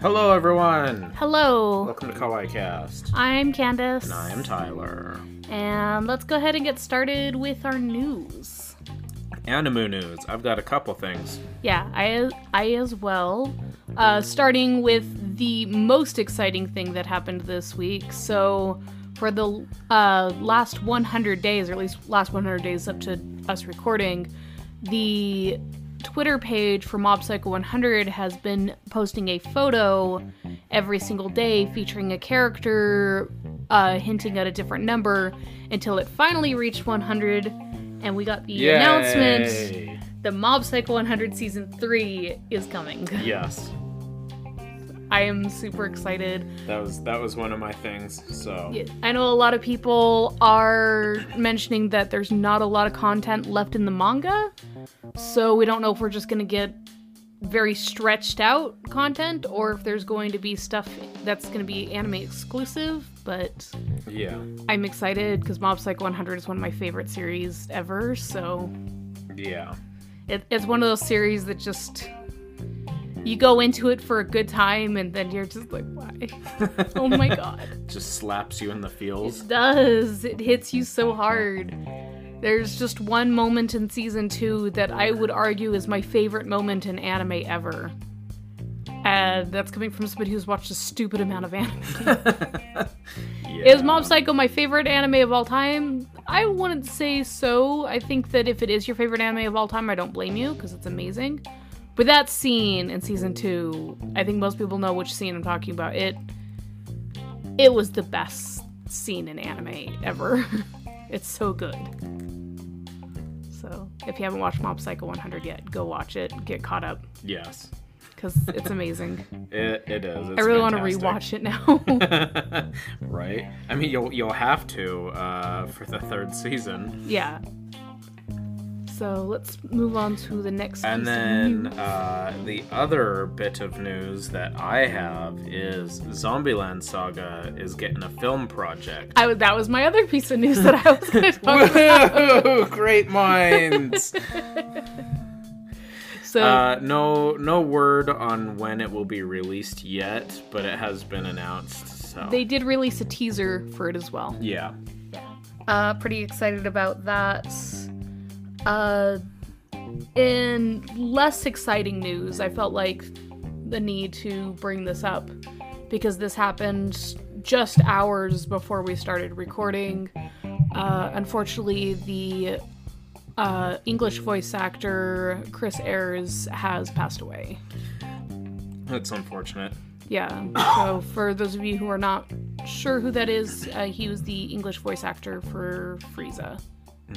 Hello, everyone. Hello, Welcome to Kawaii Cast. I'm Candace. And I am Tyler. And let's go ahead and get started with our news. Animu news. I've got a couple things. Yeah, I I as well. Uh, starting with the most exciting thing that happened this week. So, for the uh, last 100 days, or at least last 100 days up to us recording, the Twitter page for Mob Psycho 100 has been posting a photo every single day featuring a character uh, hinting at a different number until it finally reached 100. And we got the announcement Yay! the Mob Psycho 100 season 3 is coming. Yes, I am super excited. that was that was one of my things. So Yeah, I know a lot of people are mentioning that there's not a lot of content left in the manga. So we don't know if we're just going to get very stretched out content or if there's going to be stuff that's going to be anime exclusive, but yeah, I'm excited because Mob Psycho 100 is one of my favorite series ever, so yeah, it, it's one of those series that just you go into it for a good time and then you're just like why oh my god just slaps you in the feels. it does it hits you so hard there's just one moment in season two that i would argue is my favorite moment in anime ever and that's coming from somebody who's watched a stupid amount of anime Yeah. Is Mob Psycho my favorite anime of all time? I wouldn't say so. I think that if it is your favorite anime of all time, I don't blame you because it's amazing. But that scene in season two, I think most people know which scene I'm talking about. It it was the best scene in anime ever. it's so good. So if you haven't watched Mob Psycho 100 yet, go watch it. Get caught up Yes, because it's amazing. it, it is. It's I really want to rewatch it now. right? I mean, you'll you'll have to uh, for the third season, Yeah. So let's move on to the next. and then uh, the other bit of news that I have is Zombieland Saga is getting a film project. I was, that was my other piece of news that I was going to talk about. Woohoo! Great minds. So uh, no, no word on when it will be released yet, but it has been announced. So they did release a teaser for it as well. yeah, Uh, pretty excited about that. Uh, in less exciting news, I felt like the need to bring this up because this happened just hours before we started recording. Uh, unfortunately, the uh, English voice actor Chris Ayres has passed away. that's unfortunate. Yeah. So for those of you who are not sure who that is, uh, he was the English voice actor for Frieza.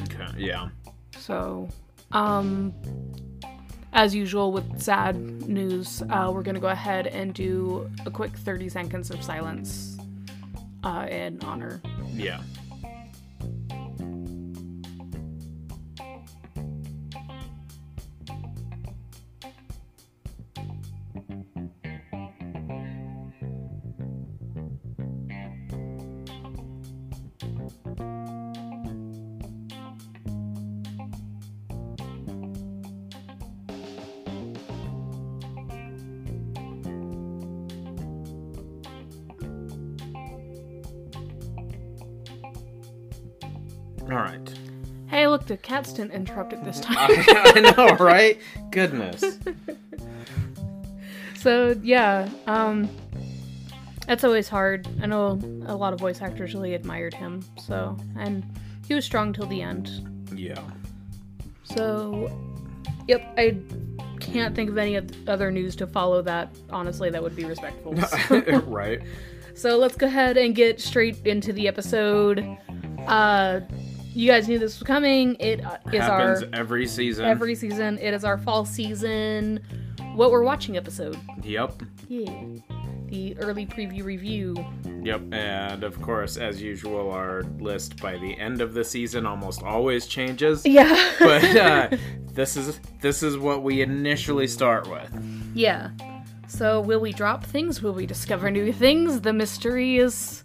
Okay, yeah, So, um, as usual with sad news, uh, we're gonna go ahead and do a quick 30 seconds of silence uh, in honor. yeah. The cats didn't interrupt it this time. I, I know, right? Goodness. so yeah, um, that's always hard. I know a lot of voice actors really admired him. So, and he was strong till the end. Yeah. So, yep, I can't think of any other news to follow that. Honestly, that would be respectful. So, right. so let's go ahead and get straight into the episode. Uh, you guys knew this was coming. It uh, is Happens our every season. every season. It is our fall season. What we're watching episode. Yep. Yeah. The early preview review. Yep. And of course, as usual, our list by the end of the season almost always changes. Yeah. But uh, this is this is what we initially start with. yeah. So will we drop things? Will we discover new things? The mystery is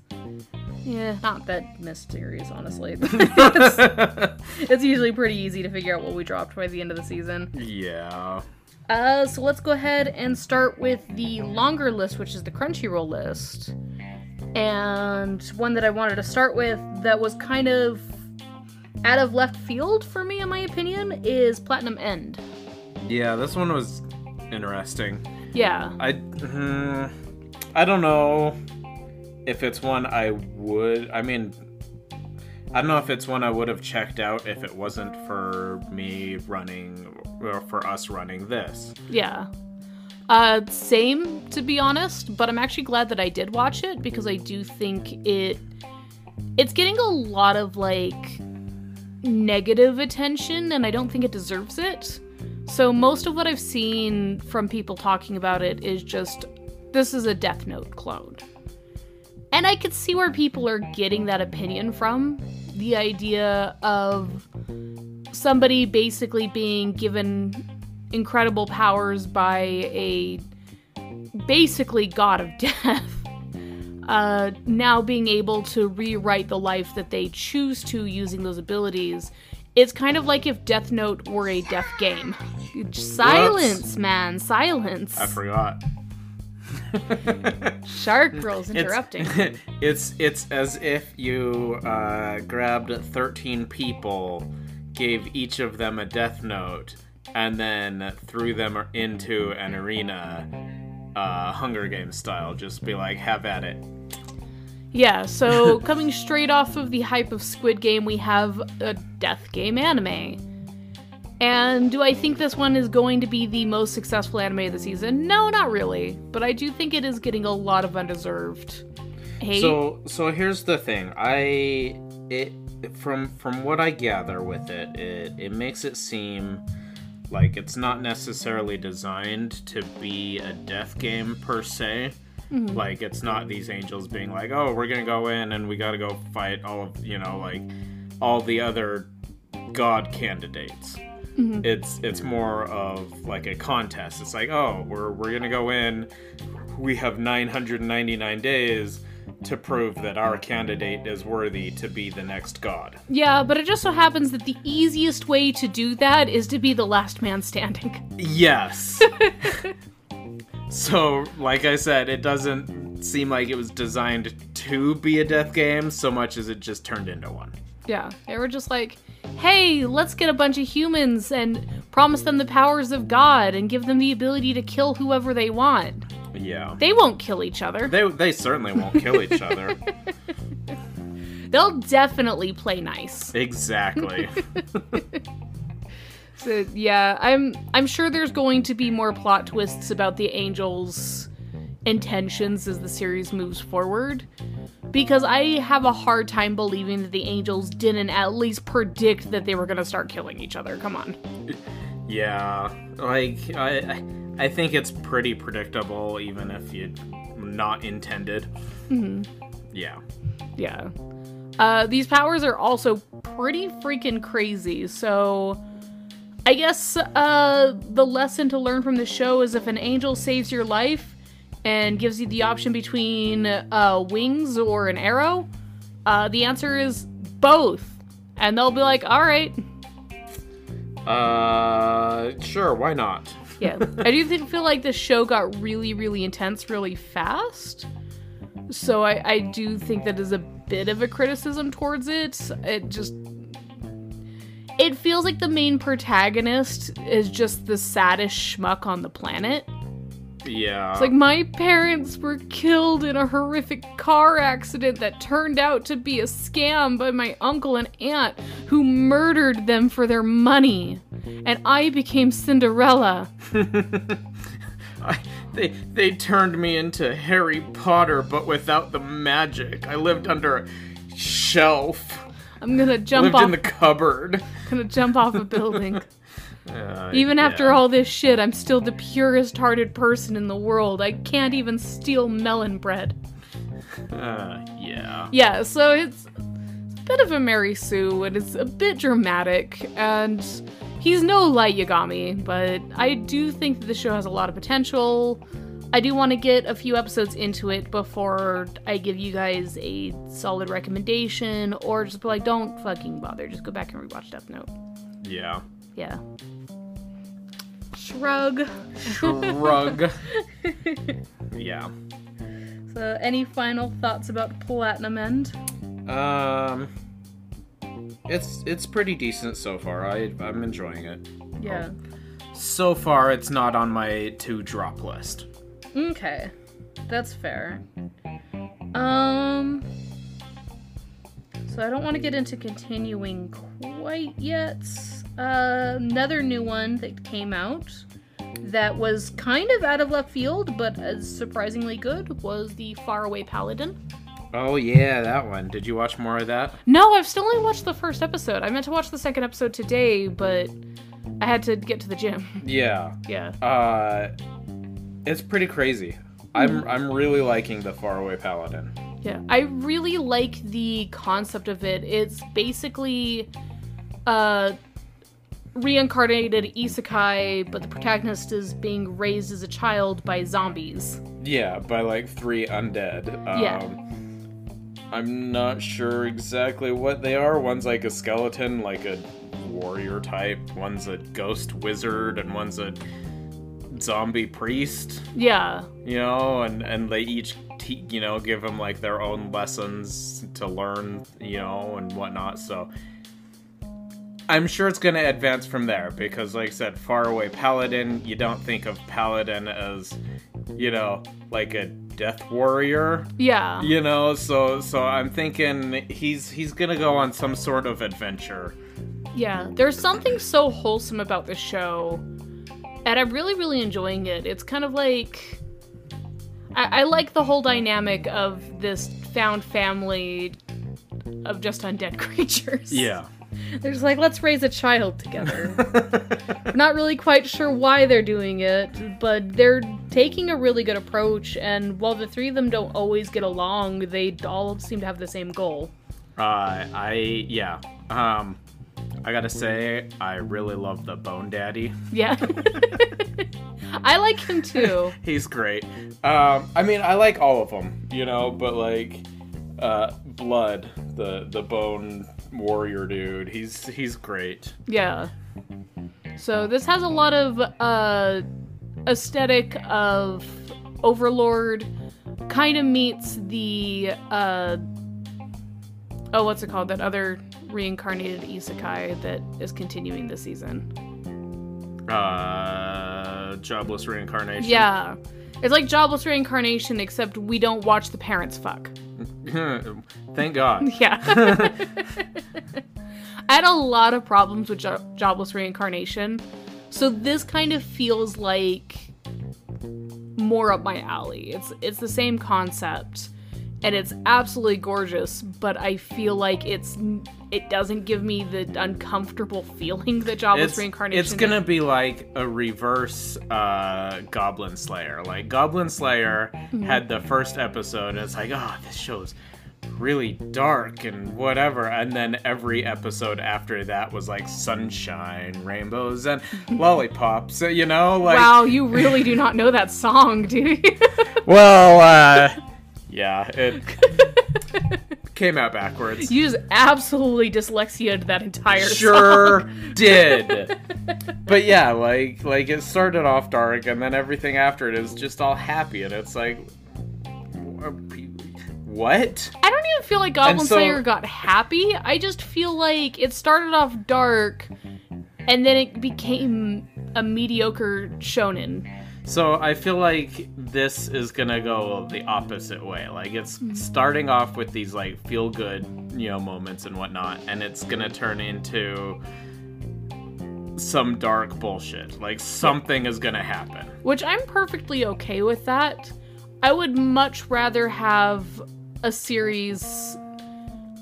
Yeah, not that mysterious, honestly. it's, it's usually pretty easy to figure out what we dropped by the end of the season. yeah. Uh, so let's go ahead and start with the longer list, which is the Crunchyroll list. And one that I wanted to start with that was kind of out of left field for me, in my opinion, is Platinum End. Yeah, this one was interesting. Yeah. I hmm, I don't know if it's one I would. I mean, I don't know if it's one I would have checked out if it wasn't for me running or for us running this. Yeah. Uh, same to be honest, but I'm actually glad that I did watch it because I do think it it's getting a lot of like negative attention and I don't think it deserves it. So most of what I've seen from people talking about it is just this is a Death Note clone. And I could see where people are getting that opinion from. The idea of somebody basically being given incredible powers by a basically god of death uh, now being able to rewrite the life that they choose to using those abilities it's kind of like if death note were a death game silence man silence I forgot. shark girl's It's- interrupting It's it's as if you uh, grabbed 13 people, gave each of them a death note, and then threw them into an arena, uh, Hunger Games style. Just be like, have at it. Yeah, so coming straight off of the hype of Squid Game, we have a Death Game anime. And do I think this one is going to be the most successful anime of the season? No, not really. But I do think it is getting a lot of undeserved hate. So so here's the thing. I it from from what I gather with it, it it makes it seem like it's not necessarily designed to be a death game per se. Mm-hmm. Like it's not these angels being like, "Oh, we're going to go in and we got to go fight all of, you know, like all the other god candidates." Mm-hmm. It's it's more of like a contest. It's like, "Oh, we're we're going to go in. We have 999 days to prove that our candidate is worthy to be the next god." yeah, but it just so happens that the easiest way to do that is to be the last man standing. Yes. so, like I said, it doesn't seem like it was designed to be a death game so much as it just turned into one. Yeah, they were just like, hey, let's get a bunch of humans and promise them the powers of God and give them the ability to kill whoever they want. Yeah. They won't kill each other. They, they certainly won't kill each other. They'll definitely play nice. Exactly. So yeah, I'm I'm sure there's going to be more plot twists about the angels' intentions as the series moves forward. Because I have a hard time believing that the angels didn't at least predict that they were gonna start killing each other. Come on. yeah. Like, I, I- think it's pretty predictable, even if you not intended. Hmm. Yeah. Yeah. Uh, these powers are also pretty freaking crazy. So, I guess uh, the lesson to learn from the show is if an angel saves your life and gives you the option between uh, wings or an arrow, uh, the answer is both. And they'll be like, all right. Uh, sure, why not? Yeah. I do think, feel like the show got really, really intense really fast. So I, I do think that is a bit of a criticism towards it. It just it feels like the main protagonist is just the saddest schmuck on the planet. Yeah. It's like my parents were killed in a horrific car accident that turned out to be a scam by my uncle and aunt who murdered them for their money. And I became Cinderella. I, they they turned me into Harry Potter, but without the magic. I lived under a shelf. I'm gonna jump lived off in the cupboard. gonna jump off a building. Uh, Even after all this shit, I'm still the purest hearted person in the world. I can't even steal melon bread. Uh, yeah. Yeah, so it's a bit of a Mary Sue, and it's a bit dramatic, and he's no light Yagami, but I do think that the show has a lot of potential. I do want to get a few episodes into it before I give you guys a solid recommendation or just be like, don't fucking bother. Just go back and rewatch Death Note. Yeah. Yeah. Shrug. Shrug. yeah. So, any final thoughts about Platinum End? Um, it's it's pretty decent so far. I I'm enjoying it. Yeah. So far, it's not on my to drop list. Okay. That's fair. Um. So I don't want to get into continuing quite yet. Uh, another new one that came out that was kind of out of left field, but as surprisingly good was the Faraway Paladin. Oh yeah, that one. Did you watch more of that? No, I've still only watched the first episode. I meant to watch the second episode today, but I had to get to the gym. Yeah. yeah. Uh, it's pretty crazy. I'm I'm really liking the Faraway Paladin. Yeah, I really like the concept of it. It's basically a reincarnated isekai, but the protagonist is being raised as a child by zombies. Yeah, by like three undead. Um, Yeah. I'm not sure exactly what they are. One's like a skeleton, like a warrior type. One's a ghost wizard, and one's a zombie priest. Yeah, You know, and and they each, te- you know, give them like their own lessons to learn, you know, and whatnot. So. I'm sure it's going to advance from there because, like I said, Faraway Paladin, you don't think of Paladin as, you know, like a death warrior yeah, you know so so i'm thinking he's he's gonna go on some sort of adventure yeah. There's something so wholesome about the show, and I'm really, really enjoying it. It's kind of like. I, I like the whole dynamic of this found family of just undead creatures. yeah They're just like, let's raise a child together. We're not really quite sure why they're doing it, but they're taking a really good approach. And while the three of them don't always get along, they all seem to have the same goal. uh i yeah um i gotta say i really love the bone daddy Yeah. I like him too. he's great um i mean i like all of them you know but like uh blood the the bone warrior dude he's he's great Yeah. So this has a lot of uh aesthetic of Overlord kind of meets the uh oh what's it called that other reincarnated isekai that is continuing this season. uh jobless reincarnation Yeah. It's like jobless reincarnation except we don't watch the parents fuck. thank god Yeah. I had a lot of problems with jo- jobless reincarnation. So this kind of feels like more up my alley. It's it's the same concept and it's absolutely gorgeous, but I feel like it's it doesn't give me the uncomfortable feeling that jobless it's, reincarnation it's gonna be like a reverse uh, Goblin Slayer. Like Goblin Slayer Mm-hmm. had the first episode, and it's like, oh, this show's really dark and whatever. And then every episode after that was like sunshine, rainbows, and lollipops. You know, like Wow, you really do not know that song, do you? well, uh, yeah, it came out backwards. you just absolutely dyslexiaed that entire song. sure did but yeah like like it started off dark and then everything after it is just all happy and it's like what I don't even feel like Goblin so- Slayer got happy. I just feel like it started off dark and then it became a mediocre shonen. So i feel like this is gonna go the opposite way. Like it's hmm. starting off with these like feel good you know moments and whatnot and it's gonna turn into some dark bullshit. Like something is gonna happen. Which I'm perfectly okay with that. I would much rather have a series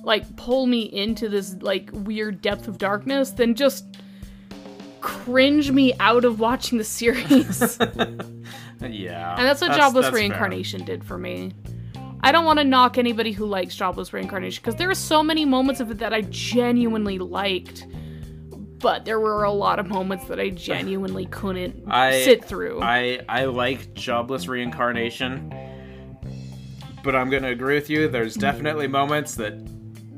like pull me into this like weird depth of darkness than just cringe me out of watching the series. yeah And that's what Jobless that's fair. Reincarnation did for me. I don't want to knock anybody who likes Jobless Reincarnation because there are so many moments of it that I genuinely liked. but there were a lot of moments that I genuinely couldn't I- sit through. I I like jobless reincarnation, but I'm gonna agree with you. There's definitely moments that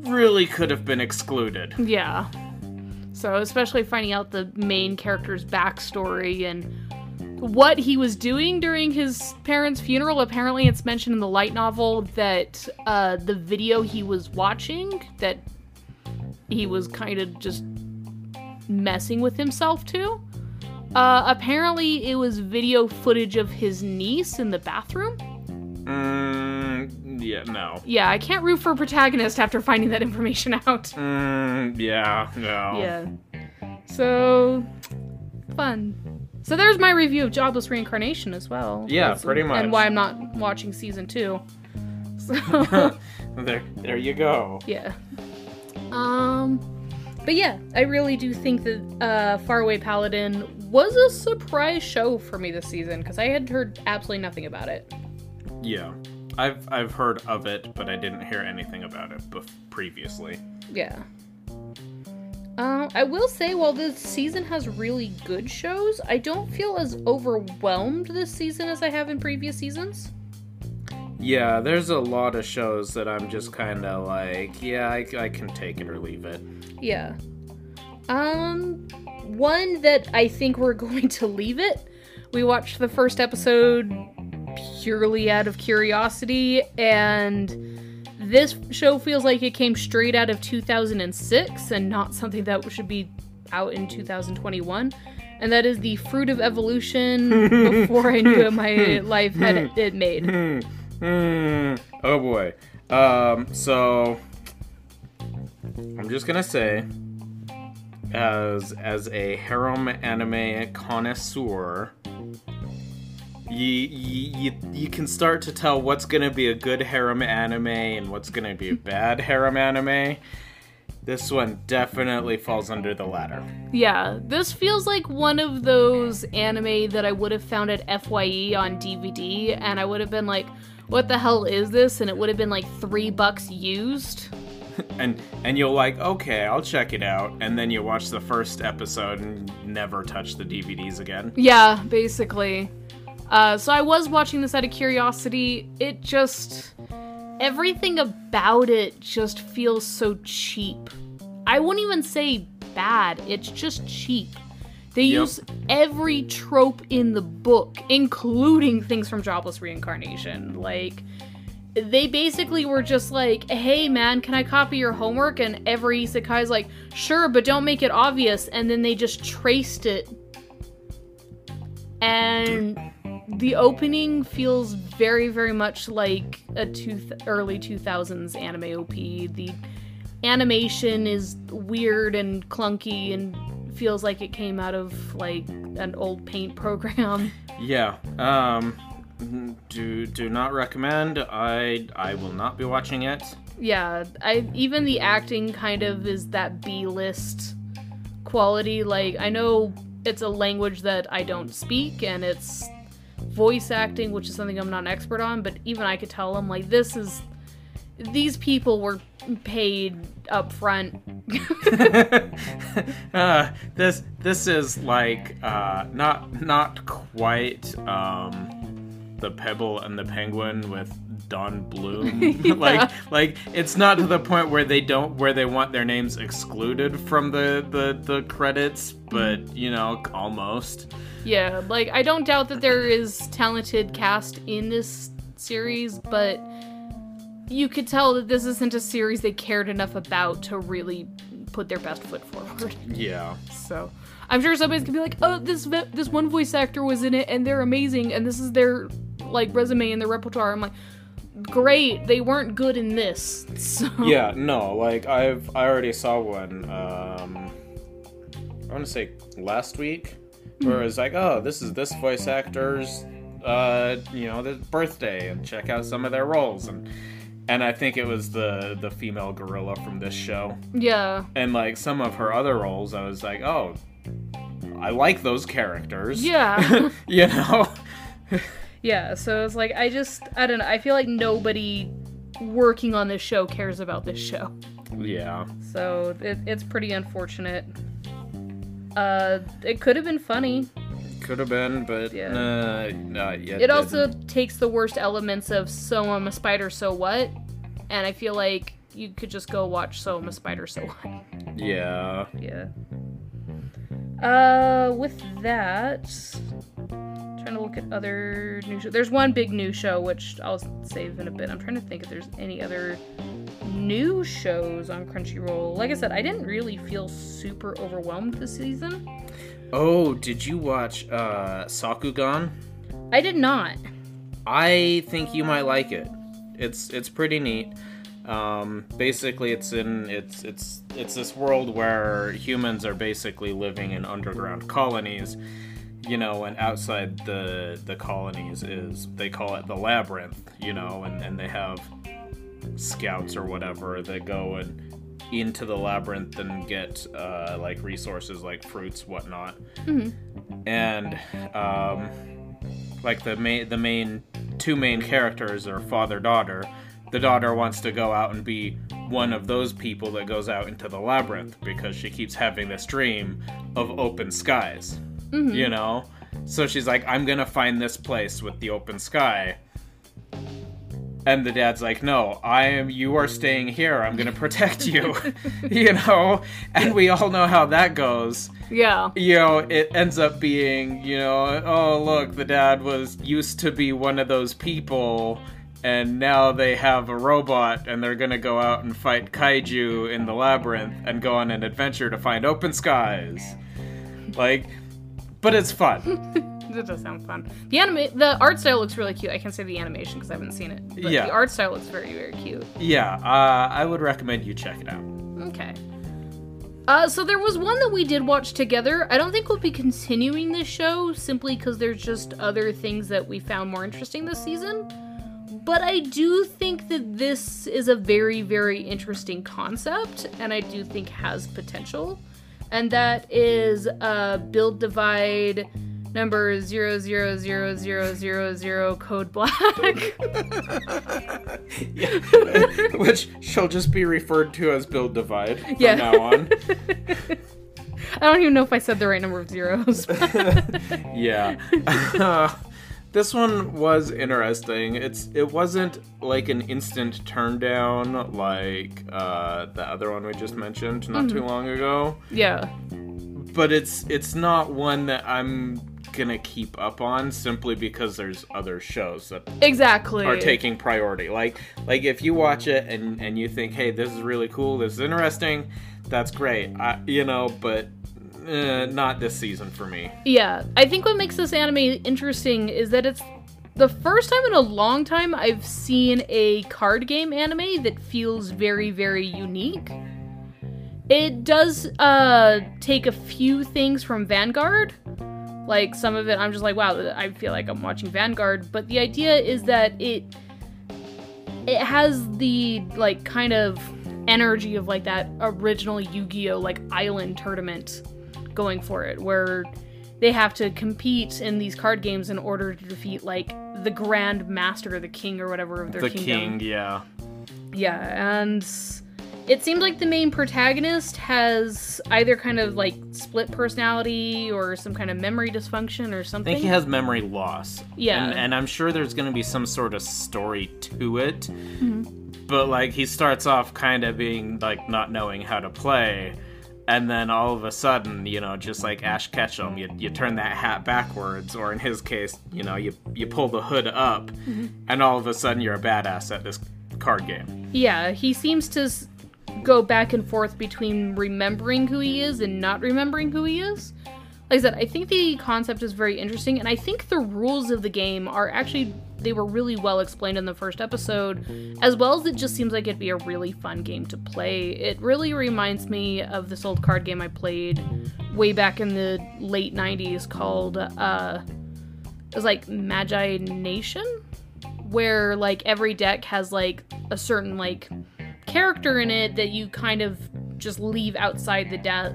really could have been excluded. Yeah. So, especially finding out the main character's backstory and what he was doing during his parents' funeral. Apparently, it's mentioned in the light novel that uh, the video he was watching, that he was kind of just messing with himself to. Uh, apparently, it was video footage of his niece in the bathroom. Mm, yeah, no. Yeah, I can't root for a protagonist after finding that information out. Mm, yeah, no. Yeah. So fun. So there's my review of Jobless Reincarnation as well. Yeah, That's- pretty much. And why I'm not watching season two. So there, there you go. yeah. Um but yeah, I really do think that uh Faraway Paladin was a surprise show for me this season because I had heard absolutely nothing about it. Yeah, I've I've heard of it, but I didn't hear anything about it bef- previously. Yeah. Uh, I will say, while this season has really good shows, I don't feel as overwhelmed this season as I have in previous seasons. Yeah, there's a lot of shows that I'm just kind of like, yeah, I, I can take it or leave it. Yeah. Um, one that I think we're going to leave it. We watched the first episode purely out of curiosity, and this show feels like it came straight out of 2006 and not something that should be out in 2021. And that is the fruit of evolution before I knew it, my life had it made. Oh boy. Um. So I'm just gonna say, as as a harem anime connoisseur, you, you you you can start to tell what's gonna be a good harem anime and what's gonna be a bad harem anime. This one definitely falls under the latter. Yeah, this feels like one of those anime that I would have found at FYE on DVD, and I would have been like, what the hell is this? And it would have been like three bucks used. and and you're like okay i'll check it out and then you watch the first episode and never touch the dvds again Yeah, basically. Uh, so I was watching this out of curiosity. It just. Everything about it just feels so cheap. I wouldn't even say bad, it's just cheap. They Yep. use every trope in the book, including things from Jobless Reincarnation. Like, they basically were just like, hey man, can I copy your homework? And every isekai's like, sure, but don't make it obvious. And then they just traced it. And the opening feels very, very much like a two early 2000s anime OP. The animation is weird and clunky and feels like it came out of like an old paint program. yeah um do do not recommend i i will not be watching it yeah, I even the acting kind of is that B list quality. Like I know it's a language that I don't speak and it's voice acting, which is something I'm not an expert on, but even I could tell I'm like this is these people were paid up front. uh, this this is like uh not not quite um the pebble and the penguin with Don Bluth. like like it's not to the point where they don't where they want their names excluded from the the the credits, but you know, almost. Yeah, like I don't doubt that there is talented cast in this series, but you could tell that this isn't a series they cared enough about to really put their best foot forward. Yeah. So I'm sure somebody's gonna be like, "Oh, this ve- this one voice actor was in it, and they're amazing, and this is their like resume and their repertoire." I'm like, "Great, they weren't good in this." So Yeah, no, like I've I already saw one um I want to say last week where it's like, "Oh, this is this voice actor's uh, you know, the birthday and check out some of their roles." And and I think it was the the female gorilla from this show. yeah, And like some of her other roles, I was like, "Oh, I like those characters." yeah, you know. yeah. So it's like I just I don't know. I feel like nobody working on this show cares about this show. yeah. So it, it's pretty unfortunate. Uh, it could have been funny. Could have been, but Yeah. uh, not yet. It also takes the worst elements of So I'm a Spider, So What? And I feel like you could just go watch So I'm a Spider, So What? Yeah. Yeah. Uh, with that, trying to look at other new shows. There's one big new show which I'll save in a bit. I'm trying to think if there's any other new shows on Crunchyroll. Like I said, I didn't really feel super overwhelmed this season. Oh, did you watch uh, Sakugan? I did not. I think you might like it. It's it's pretty neat. Um, basically, it's in it's it's it's this world where humans are basically living in underground colonies. You know, and outside the the colonies is they call it the labyrinth. You know, and and they have scouts or whatever that go and into the labyrinth and get uh, like resources like fruits, whatnot, and um, like the main the main two main characters are father daughter. The daughter wants to go out and be one of those people that goes out into the labyrinth because she keeps having this dream of open skies. You mm-hmm. know? So she's like, I'm gonna find this place with the open sky. And the dad's like, "No, I am. You are staying here. I'm gonna protect you." you know, and we all know how that goes Yeah. you know, it ends up being, you know, oh, look, the dad was used to be one of those people, and now they have a robot, and they're gonna go out and fight kaiju in the labyrinth and go on an adventure to find open skies. Like, but it's fun. That does sound fun. The anime, the art style looks really cute. I can't say the animation because I haven't seen it. But Yeah. The art style looks very, very cute. yeah, uh, I would recommend you check it out. Okay. Uh, so there was one that we did watch together. I don't think we'll be continuing this show simply because there's just other things that we found more interesting this season. But I do think that this is a very, very interesting concept, and I do think has potential. And that is uh, Build Divide number zero zero zero zero zero zero code black. Which she'll just be referred to as Build Divide from Yeah. now on. I don't even know if I said the right number of zeros. yeah. This one was interesting. It's it wasn't like an instant turn down like uh, the other one we just mentioned not too long ago. yeah. But it's it's not one that I'm gonna keep up on simply because there's other shows that Exactly. are taking priority. Like like if you watch it and and you think, hey, this is really cool, this is interesting, that's great. I, you know, but uh, not this season for me. Yeah, I think what makes this anime interesting is that it's the first time in a long time I've seen a card game anime that feels very, very unique. It does uh, take a few things from Vanguard. Like some of it, I'm just like, wow, I feel like I'm watching Vanguard. But the idea is that it it has the like kind of energy of like that original Yu-Gi-Oh like island tournament going for it where they have to compete in these card games in order to defeat like the grand master or the king or whatever of their the kingdom king, yeah. yeah and it seems like the main protagonist has either kind of like split personality or some kind of memory dysfunction or something. I think he has memory loss. Yeah. And, and I'm sure there's going to be some sort of story to it. Mm-hmm. But, like, he starts off kind of being, like, not knowing how to play. And then all of a sudden, you know, just like Ash Ketchum, you, you turn that hat backwards, or in his case, you know, you, you pull the hood up, Mm-hmm. and all of a sudden you're a badass at this card game. Yeah, he seems to go back and forth between remembering who he is and not remembering who he is. Like I said, I think the concept is very interesting, and I think the rules of the game are actually they were really well explained in the first episode, as well as it just seems like it'd be a really fun game to play. It really reminds me of this old card game I played way back in the late '90s called uh, it was like Magi Nation, where like every deck has like a certain like character in it that you kind of just leave outside the deck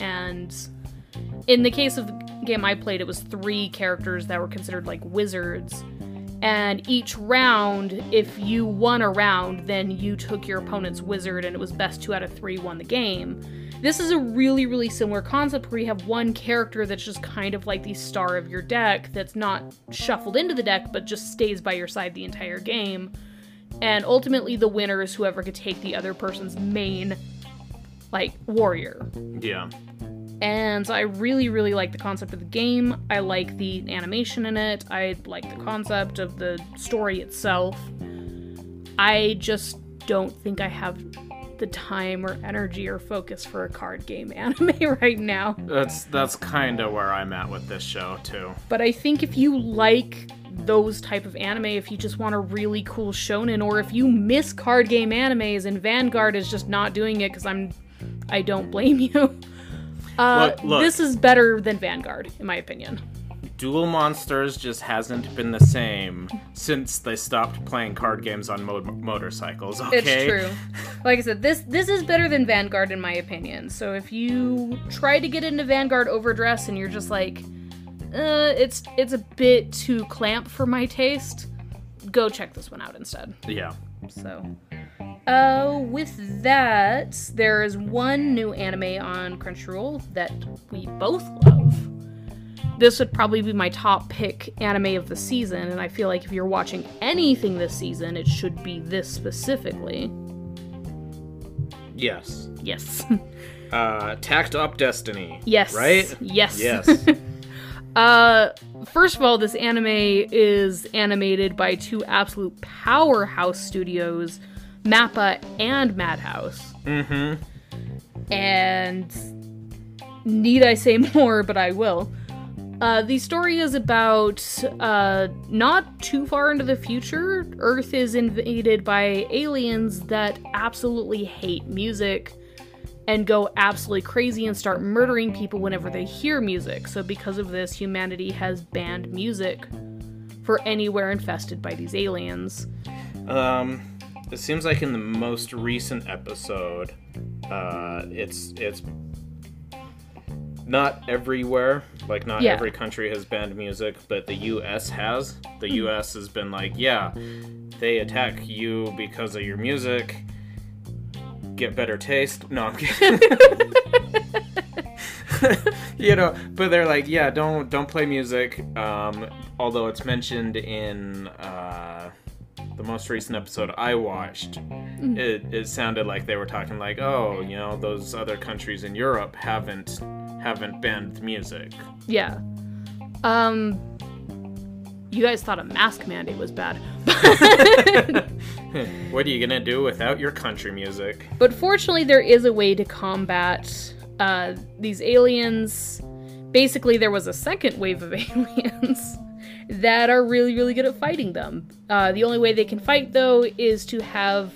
and in the case of the game I played it was three characters that were considered like wizards and each round if you won a round then you took your opponent's wizard and it was best 2 out of 3 won the game this is a really, really similar concept where you have one character that's just kind of like the star of your deck that's not shuffled into the deck but just stays by your side the entire game. And ultimately, the winner is whoever could take the other person's main, like, warrior. Yeah. And so I really, really like the concept of the game. I like the animation in it. I like the concept of the story itself. I just don't think I have the time or energy or focus for a card game anime right now. That's that's kind of where I'm at with this show too. But I think if you like those type of anime, if you just want a really cool shonen, or if you miss card game animes and Vanguard is just not doing it because I'm, I don't blame you. Uh, Look, look. This is better than Vanguard, in my opinion. Duel Monsters just hasn't been the same since they stopped playing card games on mo- motorcycles. Okay. It's true. Like I said, this this is better than Vanguard in my opinion. So if you try to get into Vanguard Overdress and you're just like, uh, it's it's a bit too clamp for my taste, go check this one out instead. Yeah. So, uh, with that, there is one new anime on Crunchyroll that we both love. This would probably be my top pick anime of the season, and I feel like if you're watching anything this season, it should be this specifically. Yes. Yes. Uh, Takt Op Destiny. yes. Right? Yes. Yes. Uh, first of all, this anime is animated by two absolute powerhouse studios, Mappa and Madhouse. mm-hmm. And need I say more, but I will. Uh, the story is about uh, not too far into the future. Earth is invaded by aliens that absolutely hate music and go absolutely crazy and start murdering people whenever they hear music. So, because of this, humanity has banned music for anywhere infested by these aliens. Um, it seems like in the most recent episode, uh, it's it's not everywhere. Like not Yeah. every country has banned music, but the U.S. has. The Hmm. U.S. has been like, yeah, they attack you because of your music. Get better taste. No, I'm kidding. you know, but they're like, yeah, don't don't play music. Um, although it's mentioned in uh, the most recent episode I watched, it, it sounded like they were talking like, oh, you know, those other countries in Europe haven't haven't banned music. Yeah. Um. You guys thought a mask mandate was bad. what are you gonna do without your country music? But fortunately, there is a way to combat uh, these aliens. Basically, there was a second wave of aliens that are really, really good at fighting them. Uh, the only way they can fight, though, is to have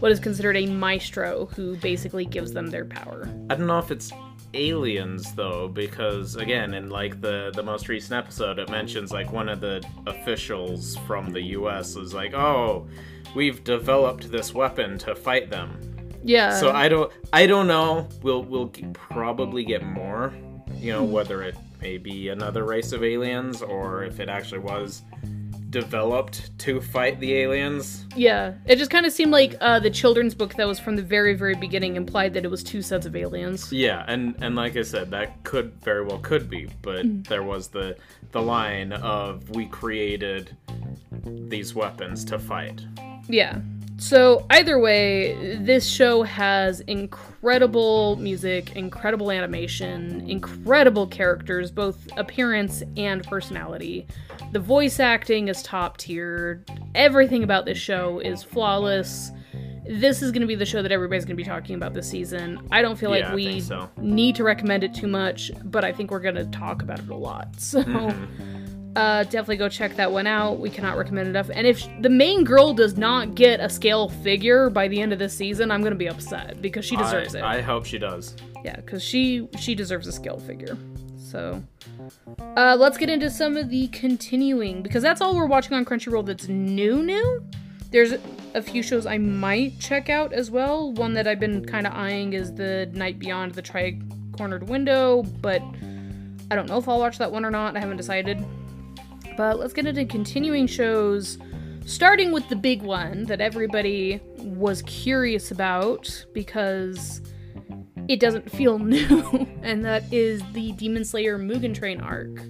what is considered a maestro who basically gives them their power. I don't know if it's aliens though, because again, in like the the most recent episode, it mentions like one of the officials from the U.S. is like, "Oh, we've developed this weapon to fight them." Yeah. so I don't, I don't know. We'll we'll probably get more. You know, whether it may be another race of aliens or if it actually was developed to fight the aliens. yeah. It just kind of seemed like uh, the children's book that was from the very, very beginning implied that it was two sets of aliens. Yeah, and and like I said, that could very well could be, but there was the the line of we created these weapons to fight. Yeah. So, either way, this show has incredible music, incredible animation, incredible characters, both appearance and personality. The voice acting is top tier. Everything about this show is flawless. This is going to be the show that everybody's going to be talking about this season. I don't feel like Yeah, I we think so. need to recommend it too much, but I think we're going to talk about it a lot. So, Mm-hmm. Uh, definitely go check that one out. We cannot recommend enough. And if sh- the main girl does not get a scale figure by the end of this season, I'm gonna be upset because she deserves I, it. I hope she does. yeah, because she she deserves a scale figure. So, uh, let's get into some of the continuing because that's all we're watching on Crunchyroll that's new. New. There's a few shows I might check out as well. One that I've been kind of eyeing is the Night Beyond the Tri-Cornered Window, but I don't know if I'll watch that one or not. I haven't decided. But let's get into continuing shows, starting with the big one that everybody was curious about because it doesn't feel new, and that is the Demon Slayer Mugen Train arc.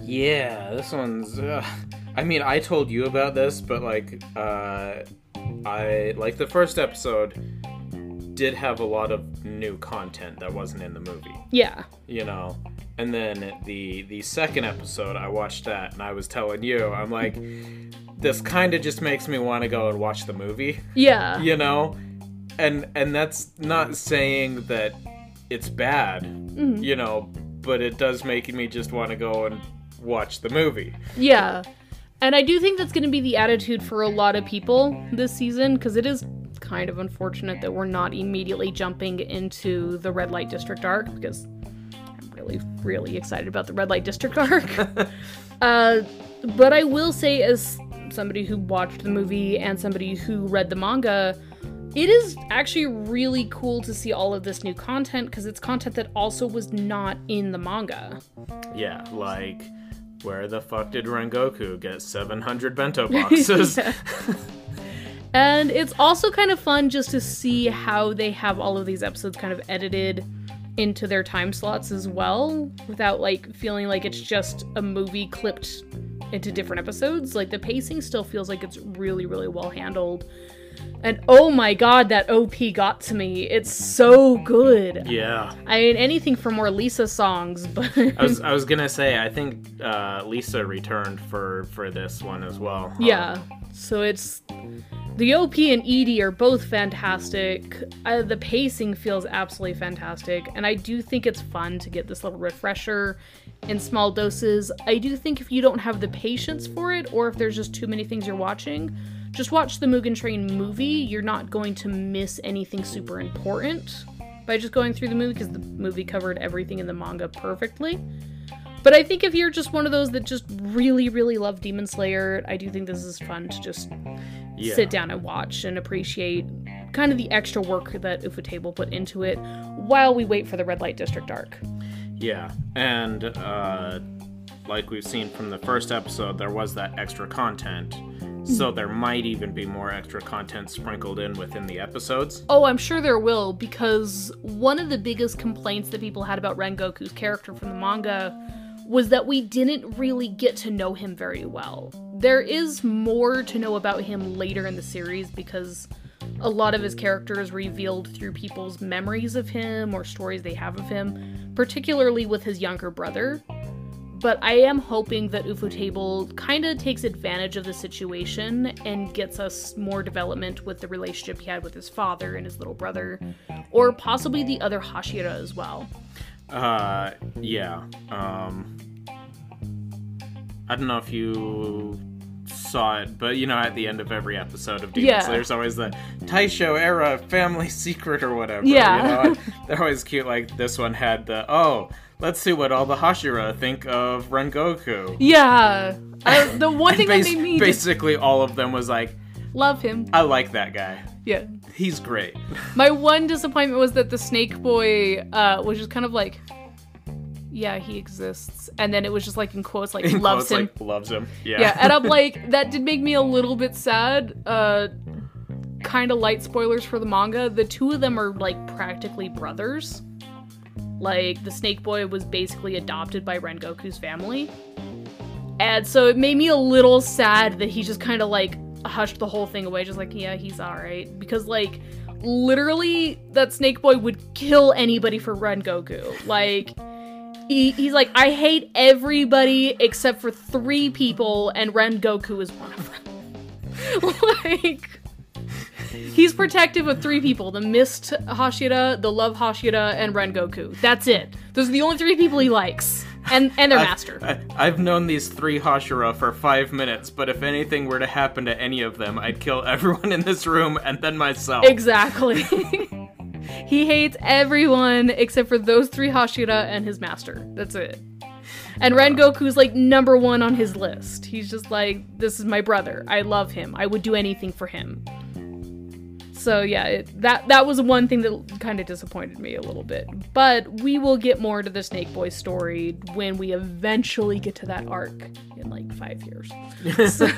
Yeah, this one's. I mean, I told you about this, but like, uh, I like the first episode did have a lot of new content that wasn't in the movie. Yeah. You know, and then the the second episode, I watched that, and I was telling you, I'm like, this kind of just makes me want to go and watch the movie. Yeah. You know, and and that's not saying that it's bad. Mm-hmm. You know, but it does make me just want to go and watch the movie. Yeah. And I do think that's going to be the attitude for a lot of people this season because it is kind of unfortunate that we're not immediately jumping into the red light district arc because I'm really, really excited about the red light district arc. uh, but I will say, as somebody who watched the movie and somebody who read the manga, it is actually really cool to see all of this new content because it's content that also was not in the manga. Yeah, like where the fuck did Rengoku get 700 bento boxes? And it's also kind of fun just to see how they have all of these episodes kind of edited into their time slots as well without like feeling like it's just a movie clipped into different episodes. Like the pacing still feels like it's really, really well handled. And oh my god, that OP got to me. It's so good. yeah. I mean, anything for more Lisa songs, but I was I was gonna say I think uh, Lisa returned for for this one as well. Yeah. So it's the OP and ED are both fantastic. Uh, the pacing feels absolutely fantastic, and I do think it's fun to get this little refresher in small doses. I do think if you don't have the patience for it, or if there's just too many things you're watching, just watch the Mugen Train movie. You're not going to miss anything super important by just going through the movie because the movie covered everything in the manga perfectly. But I think if you're just one of those that just really, really love Demon Slayer, I do think this is fun to just Yeah. sit down and watch and appreciate kind of the extra work that Ufotable put into it while we wait for the Red Light District arc. Yeah, and uh, like we've seen from the first episode, there was that extra content. Mm-hmm. So there might even be more extra content sprinkled in within the episodes. Oh, I'm sure there will, because one of the biggest complaints that people had about Rengoku's character from the manga was that we didn't really get to know him very well. There is more to know about him later in the series because a lot of his character is revealed through people's memories of him or stories they have of him, particularly with his younger brother. But I am hoping that Ufotable kind of takes advantage of the situation and gets us more development with the relationship he had with his father and his little brother, or possibly the other Hashira as well. Uh, yeah. Um, I don't know if you saw it, but you know, at the end of every episode of Demon Yeah. Slayer, there's always the Taisho era family secret or whatever. Yeah. You know? They're always cute. Like this one had the oh, let's see what all the Hashira think of Rengoku. Yeah, I, the one thing Bas- that made me basically all of them was like, love him. I like that guy. Yeah. He's great. My one disappointment was that the Snake Boy uh, was just kind of like, yeah, he exists, and then it was just like in quotes like In loves quotes, him. like loves him. Yeah. yeah and i'm like that did make me a little bit sad uh kind of light spoilers for the manga the two of them are like practically brothers like the snake boy was basically adopted by rengoku's family. And so it made me a little sad that he just kind of like hushed the whole thing away just like yeah he's all right because like literally that snake boy would kill anybody for rengoku. Like he, he's like, I hate everybody except for three people, and Rengoku is one of them. like, he's protective of three people: the Mist Hashira, the Love Hashira, and Rengoku. That's it. Those are the only three people he likes, and and their I've- master. I, I've known these three Hashira for five minutes, but if anything were to happen to any of them, I'd kill everyone in this room and then myself. Exactly. he hates everyone except for those three Hashira and his master. That's it. And Rengoku's like number one on his list. He's just like, this is my brother. I love him. I would do anything for him. So yeah, it, that that was one thing that kind of disappointed me a little bit. But we will get more to the Snake Boy story when we eventually get to that arc in like five years. So,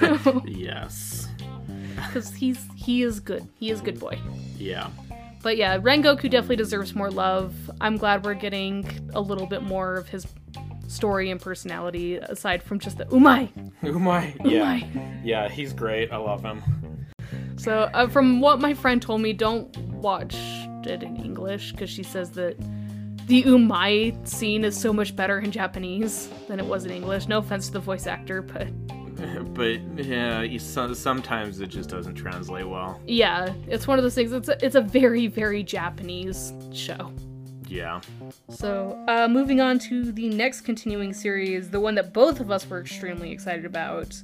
yes. because he's he is good. He is good boy. Yeah. But yeah, Rengoku definitely deserves more love. I'm glad we're getting a little bit more of his story and personality aside from just the umai. Umai. Yeah. Umai. Yeah, he's great. I love him. So, uh, from what my friend told me, don't watch it in English because she says that the umai scene is so much better in Japanese than it was in English. No offense to the voice actor, but but yeah, you, so, sometimes it just doesn't translate well. yeah, it's one of those things. It's a, it's a very very Japanese show. Yeah. So, uh, moving on to the next continuing series, the one that both of us were extremely excited about,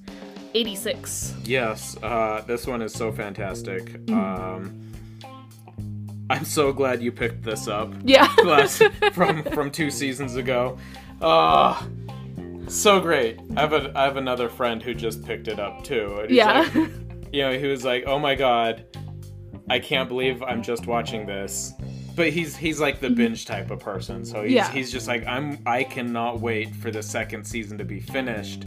86. Yes, uh, this one is so fantastic. Mm. Um, I'm so glad you picked this up. Yeah. Last, from from two seasons ago. Uh, so great. I have a I have another friend who just picked it up too. Yeah. like- you know, he was like, "Oh my god, I can't believe I'm just watching this." But he's he's like the binge type of person, so he's Yeah. he's just like, "I'm I cannot wait for the second season to be finished,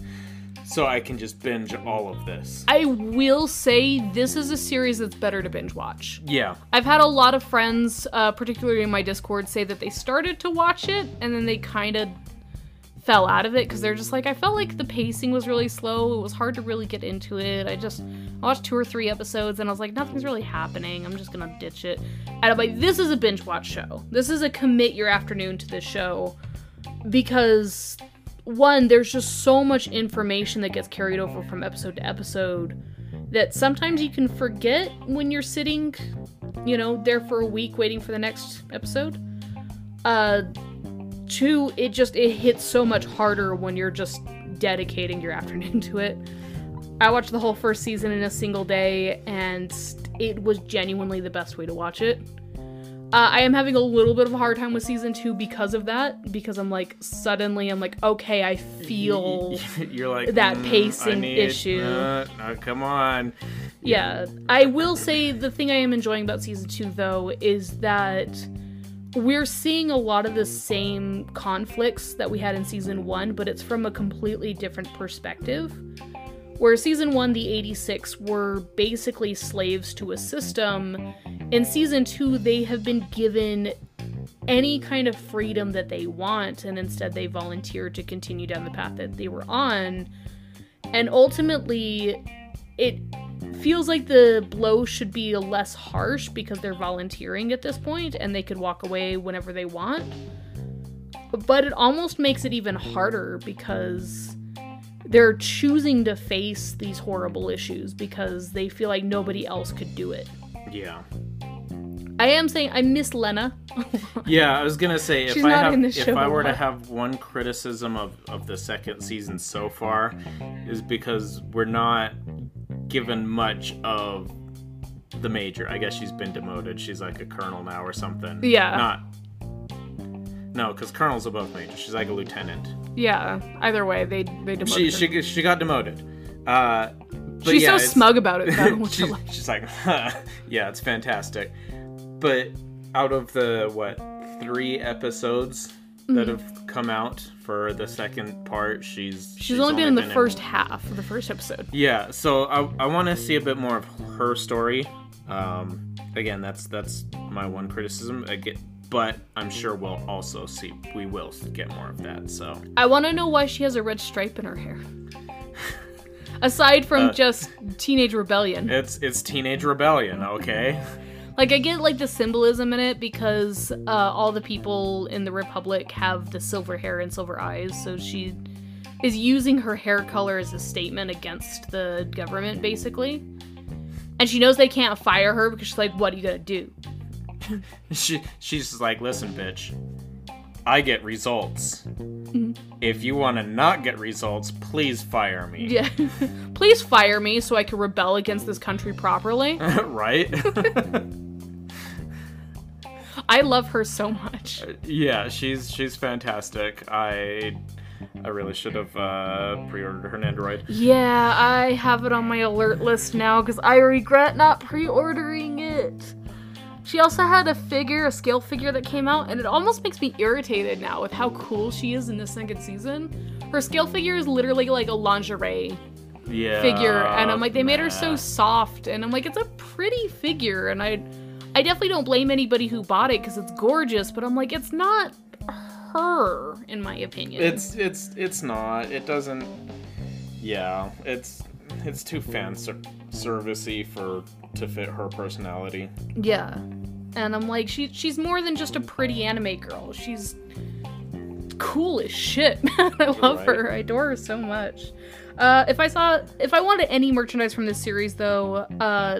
so I can just binge all of this." I will say this is a series that's better to binge watch. Yeah, I've had a lot of friends, uh, particularly in my Discord, say that they started to watch it and then they kind of fell out of it because they're just like, I felt like the pacing was really slow. It was hard to really get into it. I just watched two or three episodes and I was like, nothing's really happening. I'm just gonna ditch it. And I'm like, this is a binge watch show. This is a commit your afternoon to this show because one, there's just so much information that gets carried over from episode to episode that sometimes you can forget when you're sitting, you know, there for a week waiting for the next episode. Uh, two, it just it hits so much harder when you're just dedicating your afternoon to it. I watched the whole first season in a single day, and it was genuinely the best way to watch it. Uh, I am having a little bit of a hard time with season two because of that. Because I'm like, suddenly, I'm like, okay, I feel. you're like that "Mm, pacing issue." uh, uh, come on. Yeah, I will say the thing I am enjoying about season two, though, is that we're seeing a lot of the same conflicts that we had in season one, but it's from a completely different perspective. Where season one, the 86 were basically slaves to a system. In season two, they have been given any kind of freedom that they want, and instead they volunteer to continue down the path that they were on. And ultimately, it feels like the blow should be less harsh because they're volunteering at this point and they could walk away whenever they want. But it almost makes it even harder because they're choosing to face these horrible issues because they feel like nobody else could do it. Yeah. I am saying I miss Lena. Yeah, I was gonna say if She's I have if I were to have one criticism of, of the second season so far is because we're not given much of the major. I guess she's been demoted. She's like a colonel now or something. Yeah. Not No, because colonel's above major. She's like a lieutenant. yeah, either way, they they demoted She her. she she got demoted. Uh but She's yeah, so smug about it though. she's, like. she's like, yeah, it's fantastic. But out of the what three episodes that Mm-hmm. have come out for the second part, she's She's, only been in the first half of the first episode. Yeah, so I, I want to see a bit more of her story. Um, again, that's that's my one criticism. Again, but I'm sure we'll also see we will get more of that. So I want to know why she has a red stripe in her hair. Aside from Uh, just teenage rebellion. it's it's teenage rebellion, okay? Like I get like the symbolism in it because uh, all the people in the Republic have the silver hair and silver eyes, so she is using her hair color as a statement against the government, basically. And she knows they can't fire her because she's like, "What are you gonna do?" she she's like, listen, bitch, I get results. If you want to not get results, please fire me. Yeah, please fire me so I can rebel against this country properly. right? I love her so much. yeah, she's she's fantastic. I I really should have uh, pre-ordered her Nendoroid. Yeah, I have it on my alert list now because I regret not pre-ordering it. She also had a figure, a scale figure that came out, and it almost makes me irritated now with how cool she is in the second season. Her scale figure is literally like a lingerie Yeah. figure, and I'm like, they made her so soft, and I'm like, it's a pretty figure, and I, I I definitely don't blame anybody who bought it because it's gorgeous, but I'm like, it's not her, in my opinion. It's it's it's not. It doesn't. Yeah, it's it's too fan ser- servicey for to fit her personality. Yeah. And I'm like, she she's more than just a pretty anime girl. She's cool as shit. I love Right. her. I adore her so much. Uh, if I saw, if I wanted any merchandise from this series, though, uh,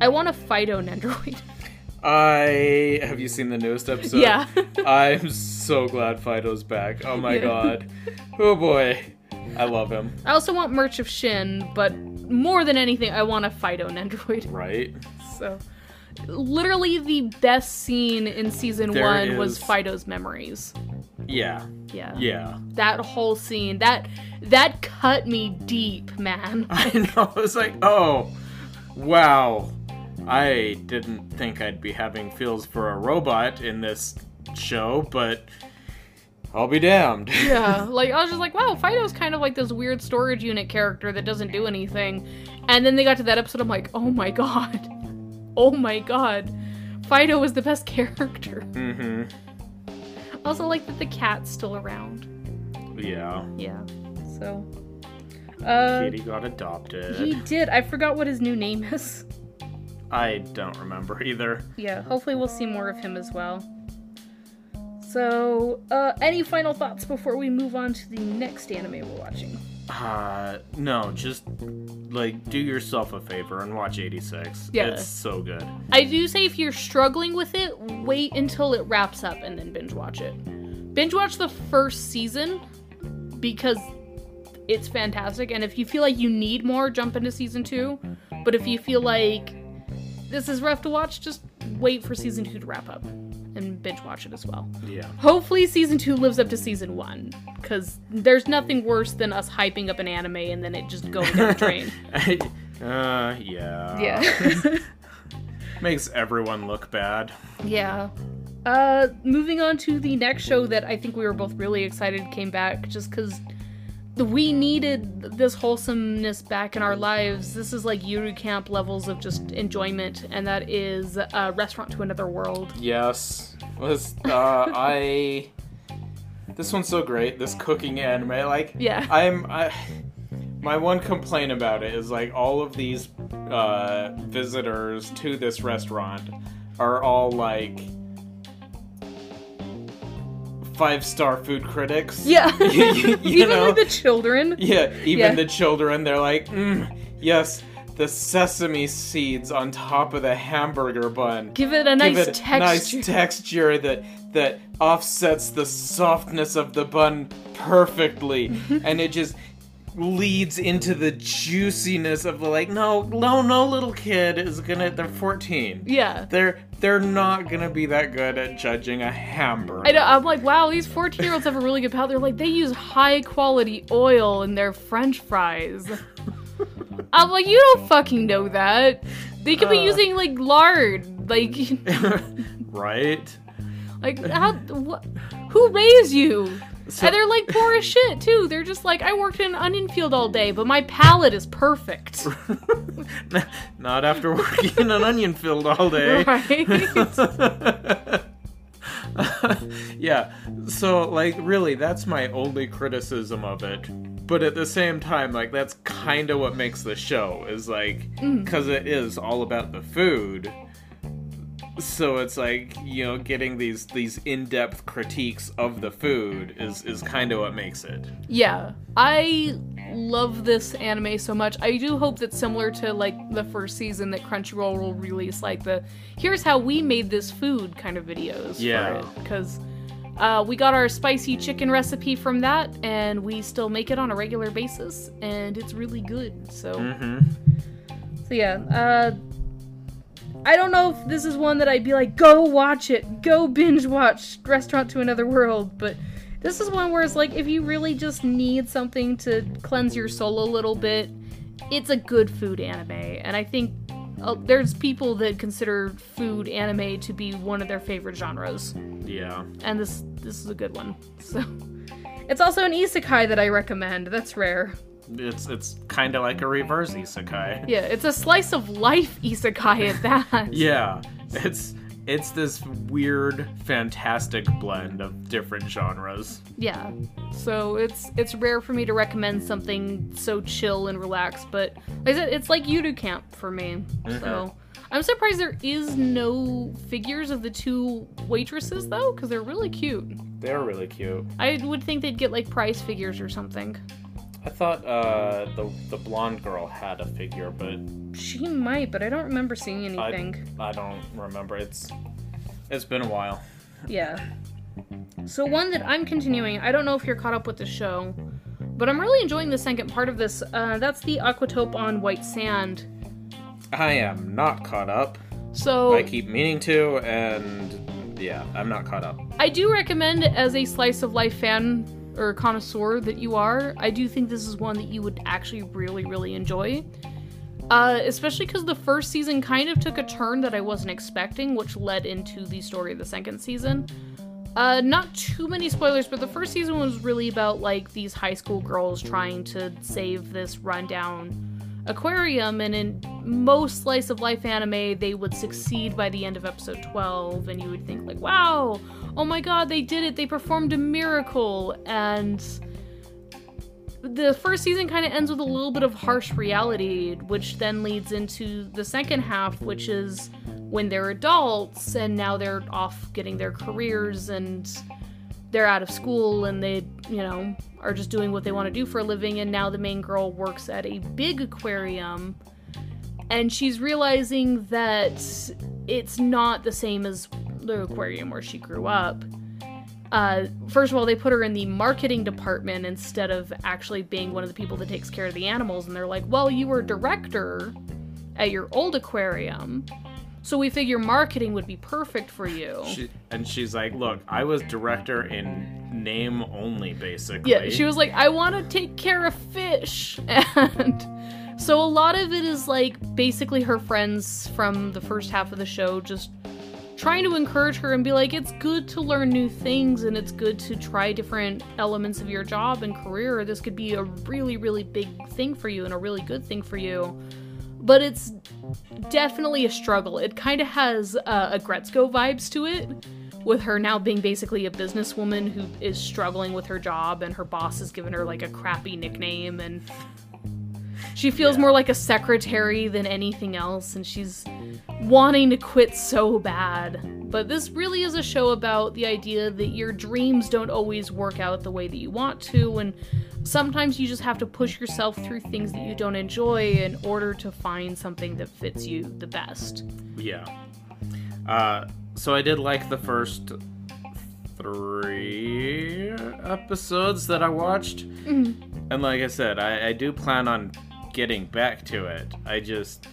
I want a Fido Nendoroid. I have you seen the newest episode? Yeah. I'm so glad Fido's back. Oh my Yeah. god. Oh boy. I love him. I also want merch of Shin, but more than anything, I want a Fido Nendoroid. Right? So, literally, the best scene in season There one was Fido's memories. Yeah. Yeah. Yeah. That whole scene, that that cut me deep, man. I know. It's like, oh, wow. I didn't think I'd be having feels for a robot in this show, but I'll be damned. yeah, like I was just like, wow, Fido's kind of like this weird storage unit character that doesn't do anything. And then they got to that episode, I'm like, oh my god, oh my god, Fido was the best character. mm-hmm. I also like that the cat's still around. Yeah. Yeah, so. Uh, Kitty got adopted. he did. I forgot what his new name is. I don't remember either. Yeah, hopefully we'll see more of him as well. So, uh, any final thoughts before we move on to the next anime we're watching? Uh, no, just like do yourself a favor and watch 86. Yeah. It's so good. I do say if you're struggling with it, wait until it wraps up and then binge watch it. Binge watch the first season because it's fantastic. And if you feel like you need more, jump into season two. But if you feel like this is rough to watch, just wait for season two to wrap up and binge watch it as well. Yeah. Hopefully, season two lives up to season one because there's nothing worse than us hyping up an anime and then it just going down the drain. uh, yeah. Yeah. Makes everyone look bad. Yeah. Uh, moving on to the next show that I think we were both really excited came back just because we needed this wholesomeness back in our lives. This is like Yuru Camp levels of just enjoyment, and that is uh, Restaurant to Another World. Yes. Was uh I This one's so great, this cooking anime. Like Yeah. I'm I my one complaint about it is like all of these uh visitors to this restaurant are all like five star food critics. Yeah. you, you Even know? like the children. Yeah, even Yeah. the children, they're like, mm, yes, the sesame seeds on top of the hamburger bun. Give it a nice Give it texture. nice texture that that offsets the softness of the bun perfectly, and it just leads into the juiciness of the like, no, no, no, little kid is gonna. They're fourteen. yeah. They're they're not gonna be that good at judging a hamburger. I know, I'm like, wow, these 14 year olds have a really good palate. They're like, they use high quality oil in their french fries. I'm like, you don't fucking know that. They could be Uh. using like lard. Like, right? like how? What? Who raised you? So- and they're like poor as shit too. They're just like, I worked in an onion field all day, but my palate is perfect. Not after working in an onion field all day. Right? yeah. So like really that's my only criticism of it. But at the same time like that's kind of what makes the show is like mm. cuz it is all about the food. So it's like, you know, getting these these in-depth critiques of the food is is kind of what makes it. Yeah, I love this anime so much. I do hope that similar to like the first season that Crunchyroll will release like the here's how we made this food kind of videos Yeah. because uh, we got our spicy chicken recipe from that and we still make it on a regular basis and it's really good. So Mhm. so yeah, uh I don't know if this is one that I'd be like, go watch it, go binge watch Restaurant to Another World, but this is one where it's like, if you really just need something to cleanse your soul a little bit, it's a good food anime. And I think uh, there's people that consider food anime to be one of their favorite genres, Yeah. and this this is a good one. So it's also an isekai that I recommend. That's rare. It's it's kind of like a reverse isekai. Yeah, it's a slice of life isekai at that. Yeah, it's it's this weird, fantastic blend of different genres. Yeah. So it's it's rare for me to recommend something so chill and relaxed, but like I said, it's like Yuru Camp for me. Mm-hmm. So I'm surprised there is no figures of the two waitresses though, because they're really cute. They're really cute. I would think they'd get like prize figures or something. I thought uh, the the blonde girl had a figure, but She might, but I don't remember seeing I, anything. I don't remember. It's it's been a while. Yeah. So one that I'm continuing, I don't know if you're caught up with the show, but I'm really enjoying the second part of this. Uh, that's the Aquatope on White Sand. I am not caught up. So I keep meaning to, and yeah, I'm not caught up. I do recommend as a slice of life fan or connoisseur that you are, I do think this is one that you would actually really, really enjoy. Uh, especially because the first season kind of took a turn that I wasn't expecting, which led into the story of the second season. Uh, not too many spoilers, but the first season was really about like these high school girls trying to save this rundown aquarium, and in most slice of life anime, they would succeed by the end of episode 12, and you would think, like, wow, oh my god, they did it, they performed a miracle, and the first season kind of ends with a little bit of harsh reality, which then leads into the second half, which is when they're adults and now they're off getting their careers and they're out of school and they, you know, are just doing what they want to do for a living. And now the main girl works at a big aquarium and she's realizing that it's not the same as the aquarium where she grew up. Uh, first of all, they put her in the marketing department instead of actually being one of the people that takes care of the animals. And they're like, well, you were director at your old aquarium. So we figure marketing would be perfect for you. She, and she's like, "Look, I was director in name only, basically." Yeah, she was like, I want to take care of fish. And so a lot of it is like basically her friends from the first half of the show just trying to encourage her and be like, it's good to learn new things and it's good to try different elements of your job and career. This could be a really, really big thing for you and a really good thing for you. But it's definitely a struggle. It kind of has uh, Aggretsuko vibes to it, with her now being basically a businesswoman who is struggling with her job, and her boss has given her like a crappy nickname, and she feels Yeah. more like a secretary than anything else, and she's wanting to quit so bad. But this really is a show about the idea that your dreams don't always work out the way that you want to, and sometimes you just have to push yourself through things that you don't enjoy in order to find something that fits you the best. Yeah. Uh, so I did like the first three episodes that I watched, and like I said, I, I do plan on getting back to it. I just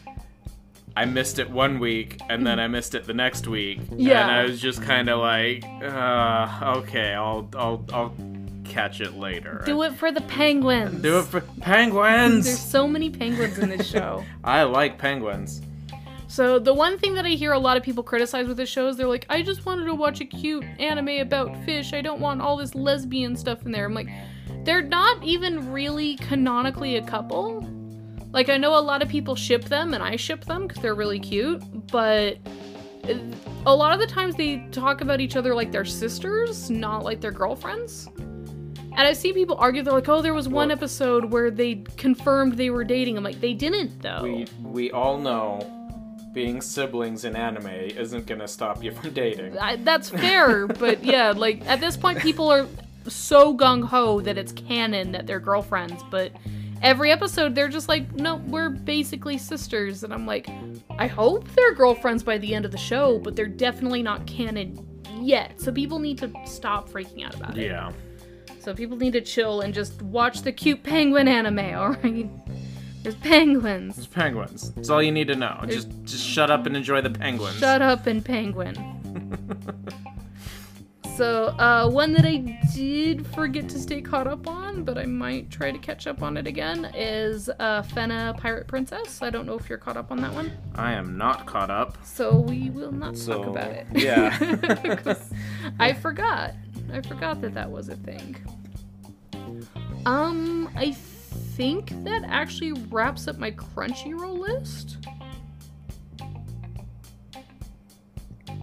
I missed it one week, and then I missed it the next week, Yeah. and I was just kind of like, uh, okay, I'll I'll I'll catch it later. Do it for the penguins. Do it for penguins. There's so many penguins in this show. I like penguins. So the one thing that I hear a lot of people criticize with this show is they're like, I just wanted to watch a cute anime about fish. I don't want all this lesbian stuff in there. I'm like, they're not even really canonically a couple. Like I know a lot of people ship them, and I ship them because they're really cute. But uh, a lot of the times they talk about each other like they're sisters, not like they're girlfriends. And I see people argue, they're like, oh, there was one Well- episode where they confirmed they were dating. I'm like, they didn't though. We we all know being siblings in anime isn't gonna stop you from dating. I, that's fair, but yeah, like at this point, people are so gung ho that it's canon that they're girlfriends, but every episode they're just like, no, we're basically sisters, and I'm like, I hope they're girlfriends by the end of the show, but they're definitely not canon yet. So people need to stop freaking out about it. Yeah. So people need to chill and just watch the cute penguin anime, alright? There's penguins. It's penguins. That's all you need to know. Just just shut up and enjoy the penguins. Shut up and penguin. so, uh, one that I did forget to stay caught up on, but I might try to catch up on it again, is uh, Fena Pirate Princess. I don't know if you're caught up on that one. I am not caught up. So, we will not So, talk about it. yeah. 'Cause I forgot. I forgot that that was a thing. Um, I think that actually wraps up my Crunchyroll list.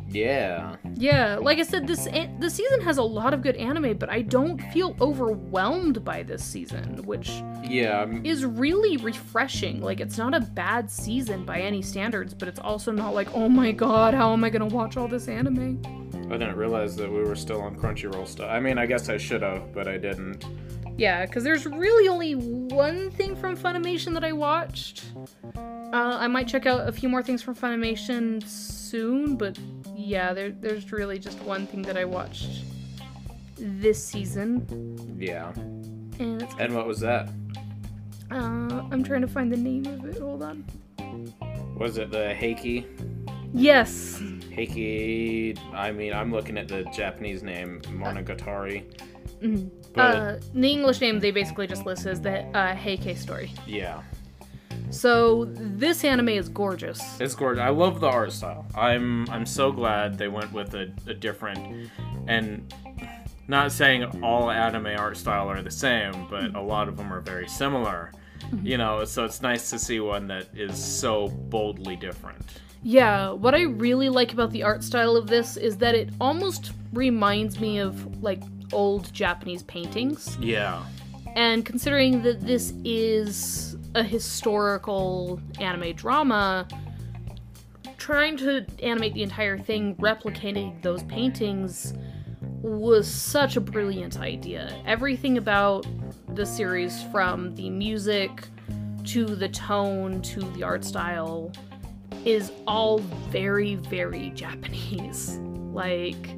Yeah. Yeah, like I said, this an- the season has a lot of good anime, but I don't feel overwhelmed by this season, which Yeah. um, is really refreshing. Like it's not a bad season by any standards, but it's also not like, oh my god, how am I gonna watch all this anime? I didn't realize that we were still on Crunchyroll stuff. I mean, I guess I should have, but I didn't. Yeah, because there's really only one thing from Funimation that I watched. Uh, I might check out a few more things from Funimation soon, but yeah, there, there's really just one thing that I watched this season, Yeah. and it's And what was that? uh, I'm trying to find the name of it. Hold on. Was it the Heike? Yes. Heike. I mean, I'm looking at the Japanese name, Monogatari. Mhm. But Uh, the English name they basically just list is the uh, Heike story. yeah, So this anime is gorgeous. it's gorgeous. I love the art style. I'm I'm so glad they went with a, a different, and not saying all anime art style are the same, but a lot of them are very similar. You know, so it's nice to see one that is so boldly different. Yeah, what I really like about the art style of this is that it almost reminds me of like old Japanese paintings. Yeah. And considering that this is a historical anime drama, trying to animate the entire thing replicating those paintings was such a brilliant idea. Everything about the series, from the music to the tone to the art style, is all very, very Japanese. Like,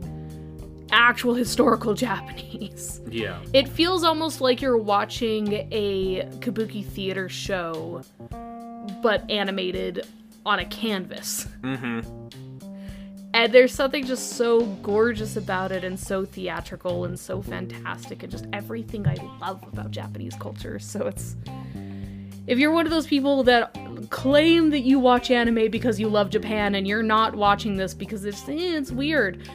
actual historical Japanese. Yeah. It feels almost like you're watching a kabuki theater show, but animated on a canvas. Mm-hmm. And there's something just so gorgeous about it, and so theatrical, and so fantastic, and just everything I love about Japanese culture. So it's. If you're one of those people that claim that you watch anime because you love Japan and you're not watching this because it's eh, it's weird,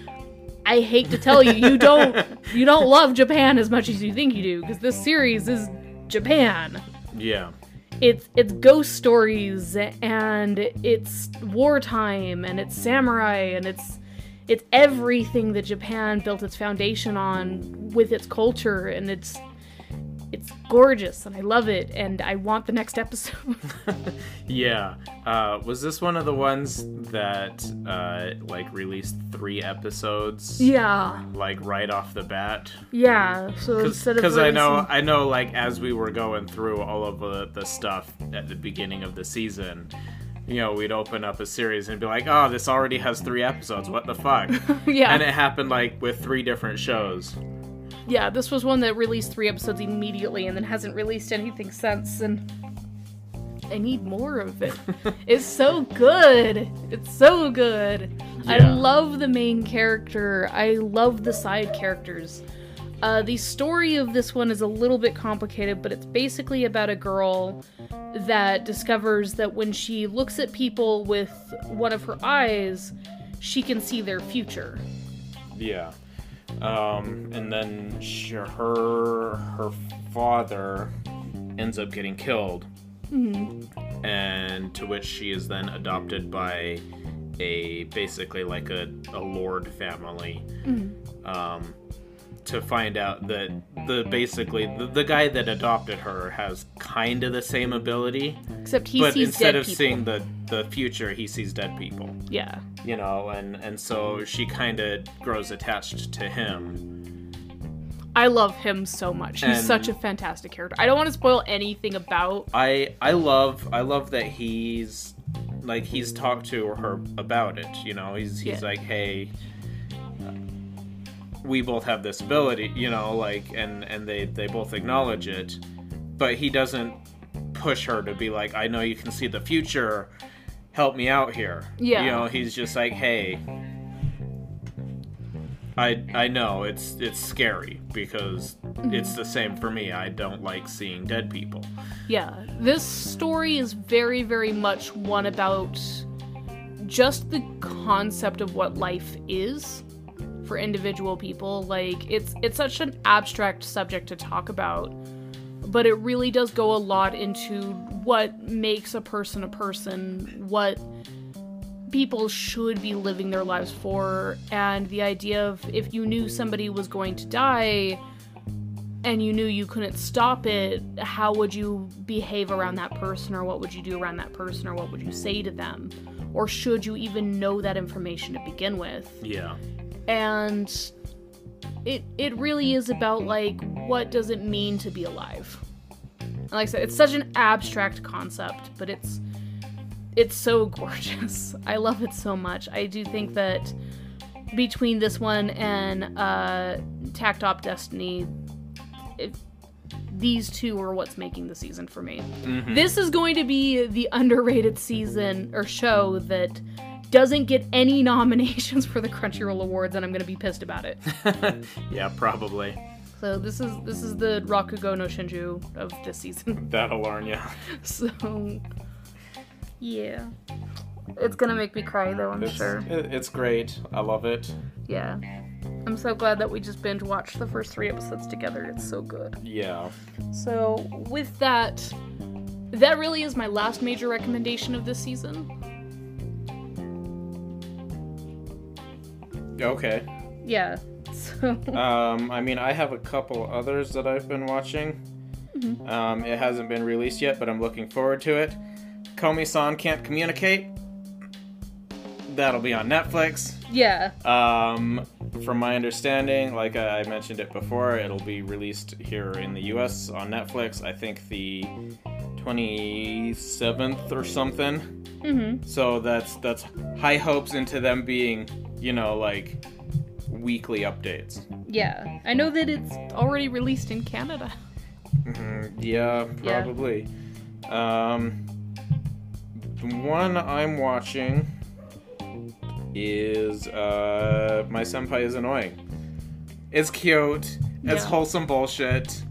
I hate to tell you, you don't you don't love Japan as much as you think you do because this series is Japan. Yeah. It's it's ghost stories and it's wartime and it's samurai and it's it's everything that Japan built its foundation on with its culture and it's it's gorgeous and I love it and I want the next episode. Yeah. Uh, was this one of the ones that uh, like released three episodes? yeah. Like right off the bat. Yeah. So instead of Because I know, I know, like as we were going through all of the, the stuff at the beginning of the season, you know, we'd open up a series and be like, "Oh, this already has three episodes. What the fuck?" yeah. And it happened like with three different shows. Yeah, this was one that released three episodes immediately and then hasn't released anything since, and I need more of it. it's so good. It's so good. I love the main character. I love the side characters. Uh, the story of this one is a little bit complicated, but it's basically about a girl that discovers that when she looks at people with one of her eyes, she can see their future. Yeah. Um, and then she, her her father ends up getting killed, and to which she is then adopted by a basically like a, a lord family. Um, to find out that the basically the, the guy that adopted her has kind of the same ability, Except he but sees instead dead of people. seeing the the future, he sees dead people yeah. you know and and so she kind of grows attached to him I love him so much. He's And- such a fantastic character. I don't want to spoil anything about. i i love i love that he's like he's talked to her about it you know he's he's Yeah. like hey we both have this ability you know like and and they they both acknowledge it but he doesn't push her to be like i know you can see the future help me out here Yeah. you know he's just like hey I I know it's it's scary because mm-hmm. it's the same for me. I don't like seeing dead people. Yeah, this story is very, very much one about just the concept of what life is for individual people. Like it's it's such an abstract subject to talk about, but it really does go a lot into what makes a person a person, what people should be living their lives for, and the idea of if you knew somebody was going to die and you knew you couldn't stop it, how would you behave around that person, or what would you do around that person, or what would you say to them? Or should you even know that information to begin with? Yeah. And it it really is about like what does it mean to be alive? And like I said, it's such an abstract concept, but it's it's so gorgeous. I love it so much. I do think that between this one and uh, Takt Op Destiny, it, these two are what's making the season for me. This is going to be the underrated season or show that doesn't get any nominations for the Crunchyroll Awards, and I'm to be pissed about it. yeah, probably. So this is this is the Rakugo no Shinju of this season. That'll learn you. So yeah, it's gonna make me cry though. I'm It's, sure. it's great. I love it. Yeah, I'm so glad that we just binge watched the first three episodes together. It's so good. Yeah. So with that, that really is my last major recommendation of this season. Okay. Yeah. So Um, I mean, I have a couple others that I've been watching. Um, it hasn't been released yet, but I'm looking forward to it. Komi-san can't communicate. That'll be on Netflix. yeah, Um, from my understanding, like I mentioned it before, it'll be released here in the U.S. on Netflix. I think the 27th or something. mm-hmm. So that's that's high hopes into them being, you know, like weekly updates. yeah. I know that it's already released in Canada. Mhm, yeah, Yeah. probably. Um, the one I'm watching is uh, My Senpai is Annoying. It's cute. It's wholesome bullshit.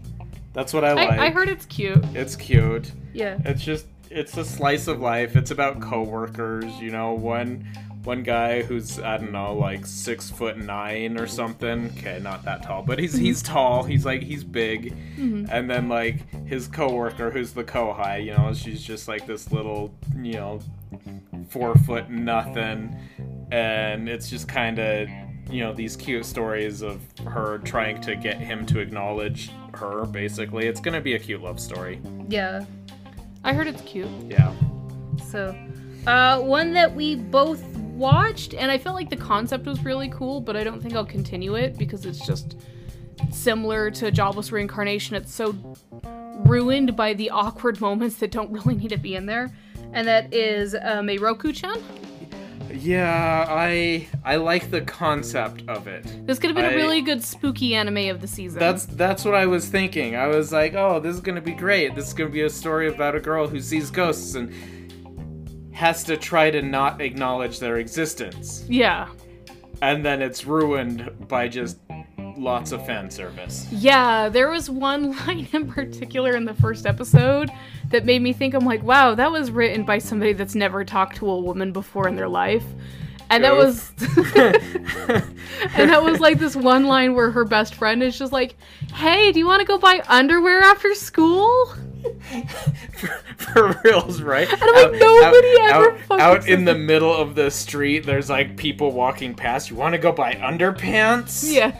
That's what I like. I, I heard it's cute. It's cute. Yeah. It's just it's a slice of life. It's about coworkers, you know, one one guy who's I don't know, like six foot nine or something. Okay, not that tall, but he's he's tall. He's like he's big, and then like his coworker who's the kohai, you know, she's just like this little, you know, four foot nothing, and it's just kind of you know these cute stories of her trying to get him to acknowledge her. Basically, it's gonna be a cute love story. Yeah. I heard it's cute. Yeah. So, uh, one that we both watched, and I felt like the concept was really cool, but I don't think I'll continue it because it's just similar to Jobless Reincarnation. It's so ruined by the awkward moments that don't really need to be in there. And that is uh, Mieruko chan. Yeah, I I like the concept of it. This could have been a I- really good spooky anime of the season. That's that's what I was thinking. I was like, oh, this is gonna be great. This is gonna be a story about a girl who sees ghosts and has to try to not acknowledge their existence, yeah. and then it's ruined by just lots of fan service. Yeah, there was one line in particular in the first episode that made me think I'm like, wow, that was written by somebody that's never talked to a woman before in their life. And that was And that was like this one line where her best friend is just like, "Hey, do you want to go buy underwear after school?" for, for reals, right? And I'm like, nobody ever out, out in the middle of the street. There's like people walking past. You want to go buy underpants? Yeah.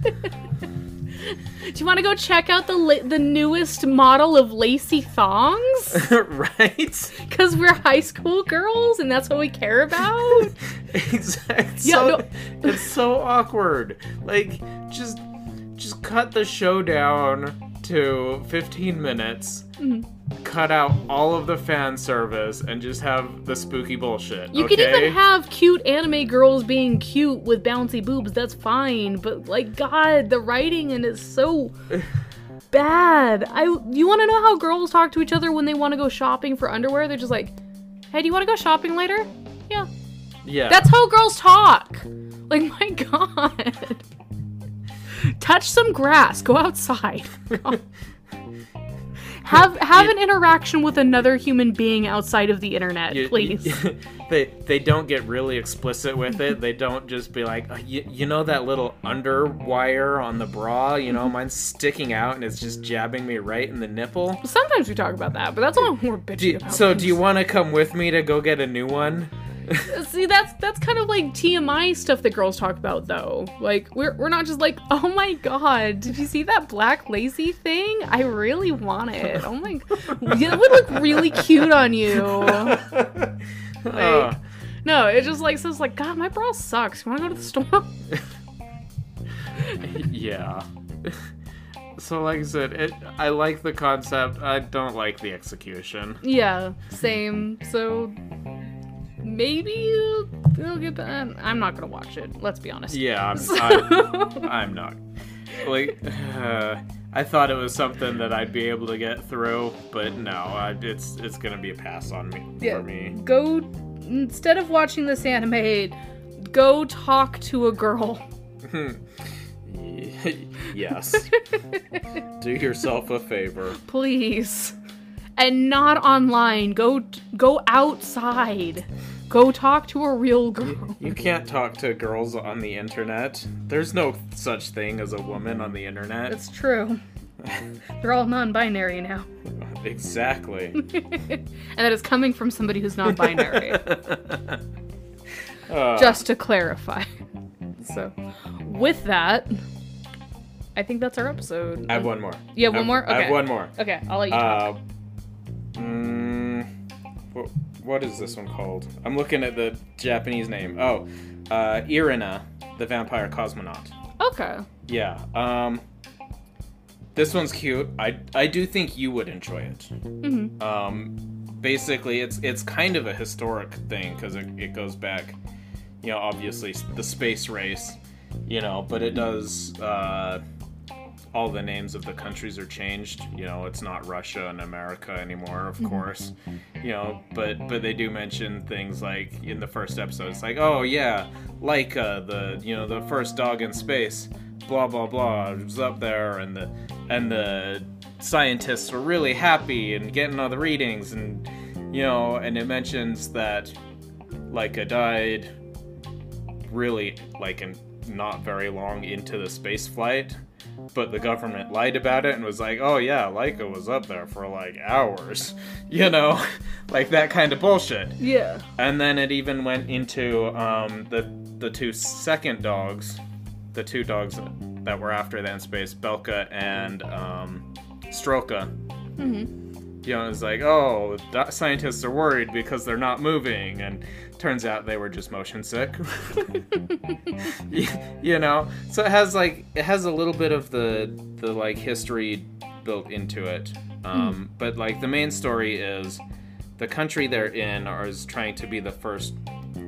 do you want to go check out the la- the newest model of lacy thongs? right. Cuz we're high school girls and that's what we care about? exactly. Yeah, so, no- it's so awkward. Like, just just cut the show down to 15 minutes. Mm-hmm. Cut out all of the fan service and just have the spooky bullshit. You okay? could even have cute anime girls being cute with bouncy boobs. That's fine, but like God, the writing in it is so bad. I you want to know how girls talk to each other when they want to go shopping for underwear? They're just like, "Hey, do you want to go shopping later?" Yeah. yeah. That's how girls talk. Like my God. Touch some grass. Go outside. Have have an interaction with another human being outside of the internet, You- please. you- they they don't get really explicit with it. They don't just be like, "Uh, you, you know that little underwire on the bra. You know, mine's sticking out and it's just jabbing me right in the nipple. Sometimes we talk about that, but that's only when we're bitchy Do about so things. do you want to come with me to go get a new one? See, that's that's kind of like TMI stuff that girls talk about, though. Like, we're we're not just like, oh my god, did you see that black lacy thing? I really want it. Oh my, it would look really cute on you. Uh, No, it just like says like, God, my bra sucks. You want to go to the store? yeah. So like I said, it, I like the concept. I don't like the execution. yeah, same. So maybe they'll get that. I'm not gonna watch it. Let's be honest. Yeah, I'm, I'm, I'm not. Like, uh, I thought it was something that I'd be able to get through, but no, I, it's it's gonna be a pass on me Yeah. for me. Go instead of watching this anime, go talk to a girl. yes. Do yourself a favor. please and not online go go outside go talk to a real girl You can't talk to girls on the internet. There's no such thing as a woman on the internet. it's true they're all non-binary now exactly. and that is coming from somebody who's non-binary Uh, just to clarify so with that i think that's our episode I have one more. You have I one more? I have Okay. one more. okay i'll let you talk. Uh, what, is this one called? I'm looking at the Japanese name. Oh, uh, Irina, the vampire cosmonaut. okay Yeah. Um, this one's cute. I I do think you would enjoy it. Mhm. Um, basically, it's it's kind of a historic thing because it, it goes back, you know, obviously the space race, you know, but it does. Uh, all the names of the countries are changed. You know, it's not Russia and America anymore, of mm-hmm. course. You know, but but they do mention things like in the first episode, it's like, oh yeah, Laika, the you know the first dog in space, blah blah blah, was up there, and the and the scientists were really happy and getting all the readings, and you know, and it mentions that Laika died really like in not very long into the space flight but the government lied about it and was like oh yeah Laika was up there for like hours you know? Like that kind of bullshit. Yeah. And then it even went into um, the the two second dogs the two dogs that were after that in space Belka and um, Strelka. Hmm you know, it's like, oh, scientists are worried because they're not moving, and turns out they were just motion sick. you, you know, so it has like it has a little bit of the the like history built into it, um, but like the main story is the country they're in are is trying to be the first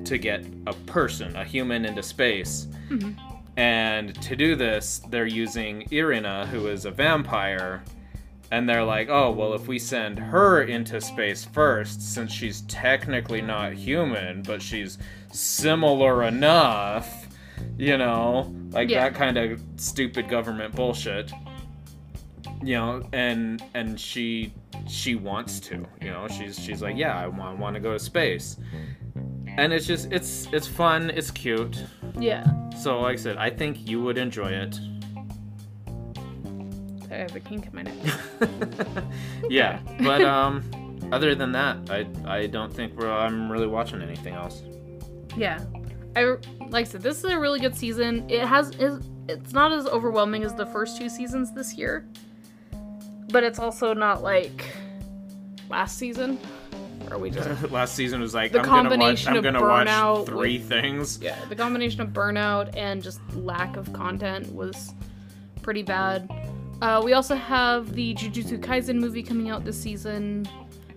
to get a person, a human, into space. And to do this, they're using Irina, who is a vampire, and they're like, oh, well, if we send her into space first, since she's technically not human, but she's similar enough, you know, like Yeah. that kind of stupid government bullshit. You know, and and she she wants to, you know, she's she's like, yeah, I want want to go to space. And it's just it's it's fun, it's cute. yeah So like I said, I think you would enjoy it. I have a kink in my neck yeah, but um, other than that, I I don't think we're, I'm really watching anything else. Yeah, I like I said, this is a really good season. It has is it's not as overwhelming as the first two seasons this year, but it's also not like last season, or we just Last season was like The I'm gonna watch combination I'm of gonna watch three with- things. yeah the combination of burnout and just lack of content was pretty bad. Uh, we also have the Jujutsu Kaisen movie coming out this season.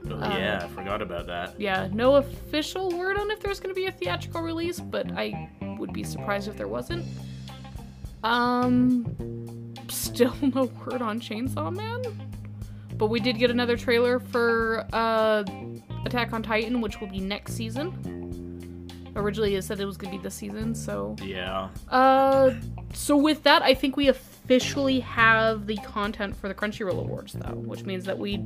Oh, yeah, I forgot about that. Yeah, no official word on if there's going to be a theatrical release, but I would be surprised if there wasn't. Um, still no word on Chainsaw Man, but we did get another trailer for uh, Attack on Titan, which will be next season. Originally, it said it was going to be this season, so Yeah. uh, so with that, I think we officially have the content for the Crunchyroll Awards, though, which means that we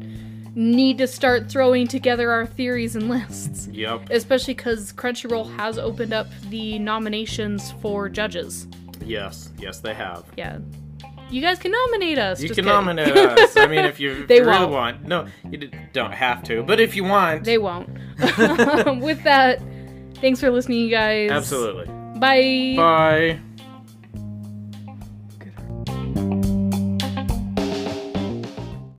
need to start throwing together our theories and lists. Yep. Especially because Crunchyroll has opened up the nominations for judges. Yes. Yes, they have. Yeah. You guys can nominate us. You Just can kidding. nominate us. I mean, if you, if They you really want. No, you don't have to. But if you want, They won't. With that, thanks for listening, you guys. absolutely. Bye. Bye.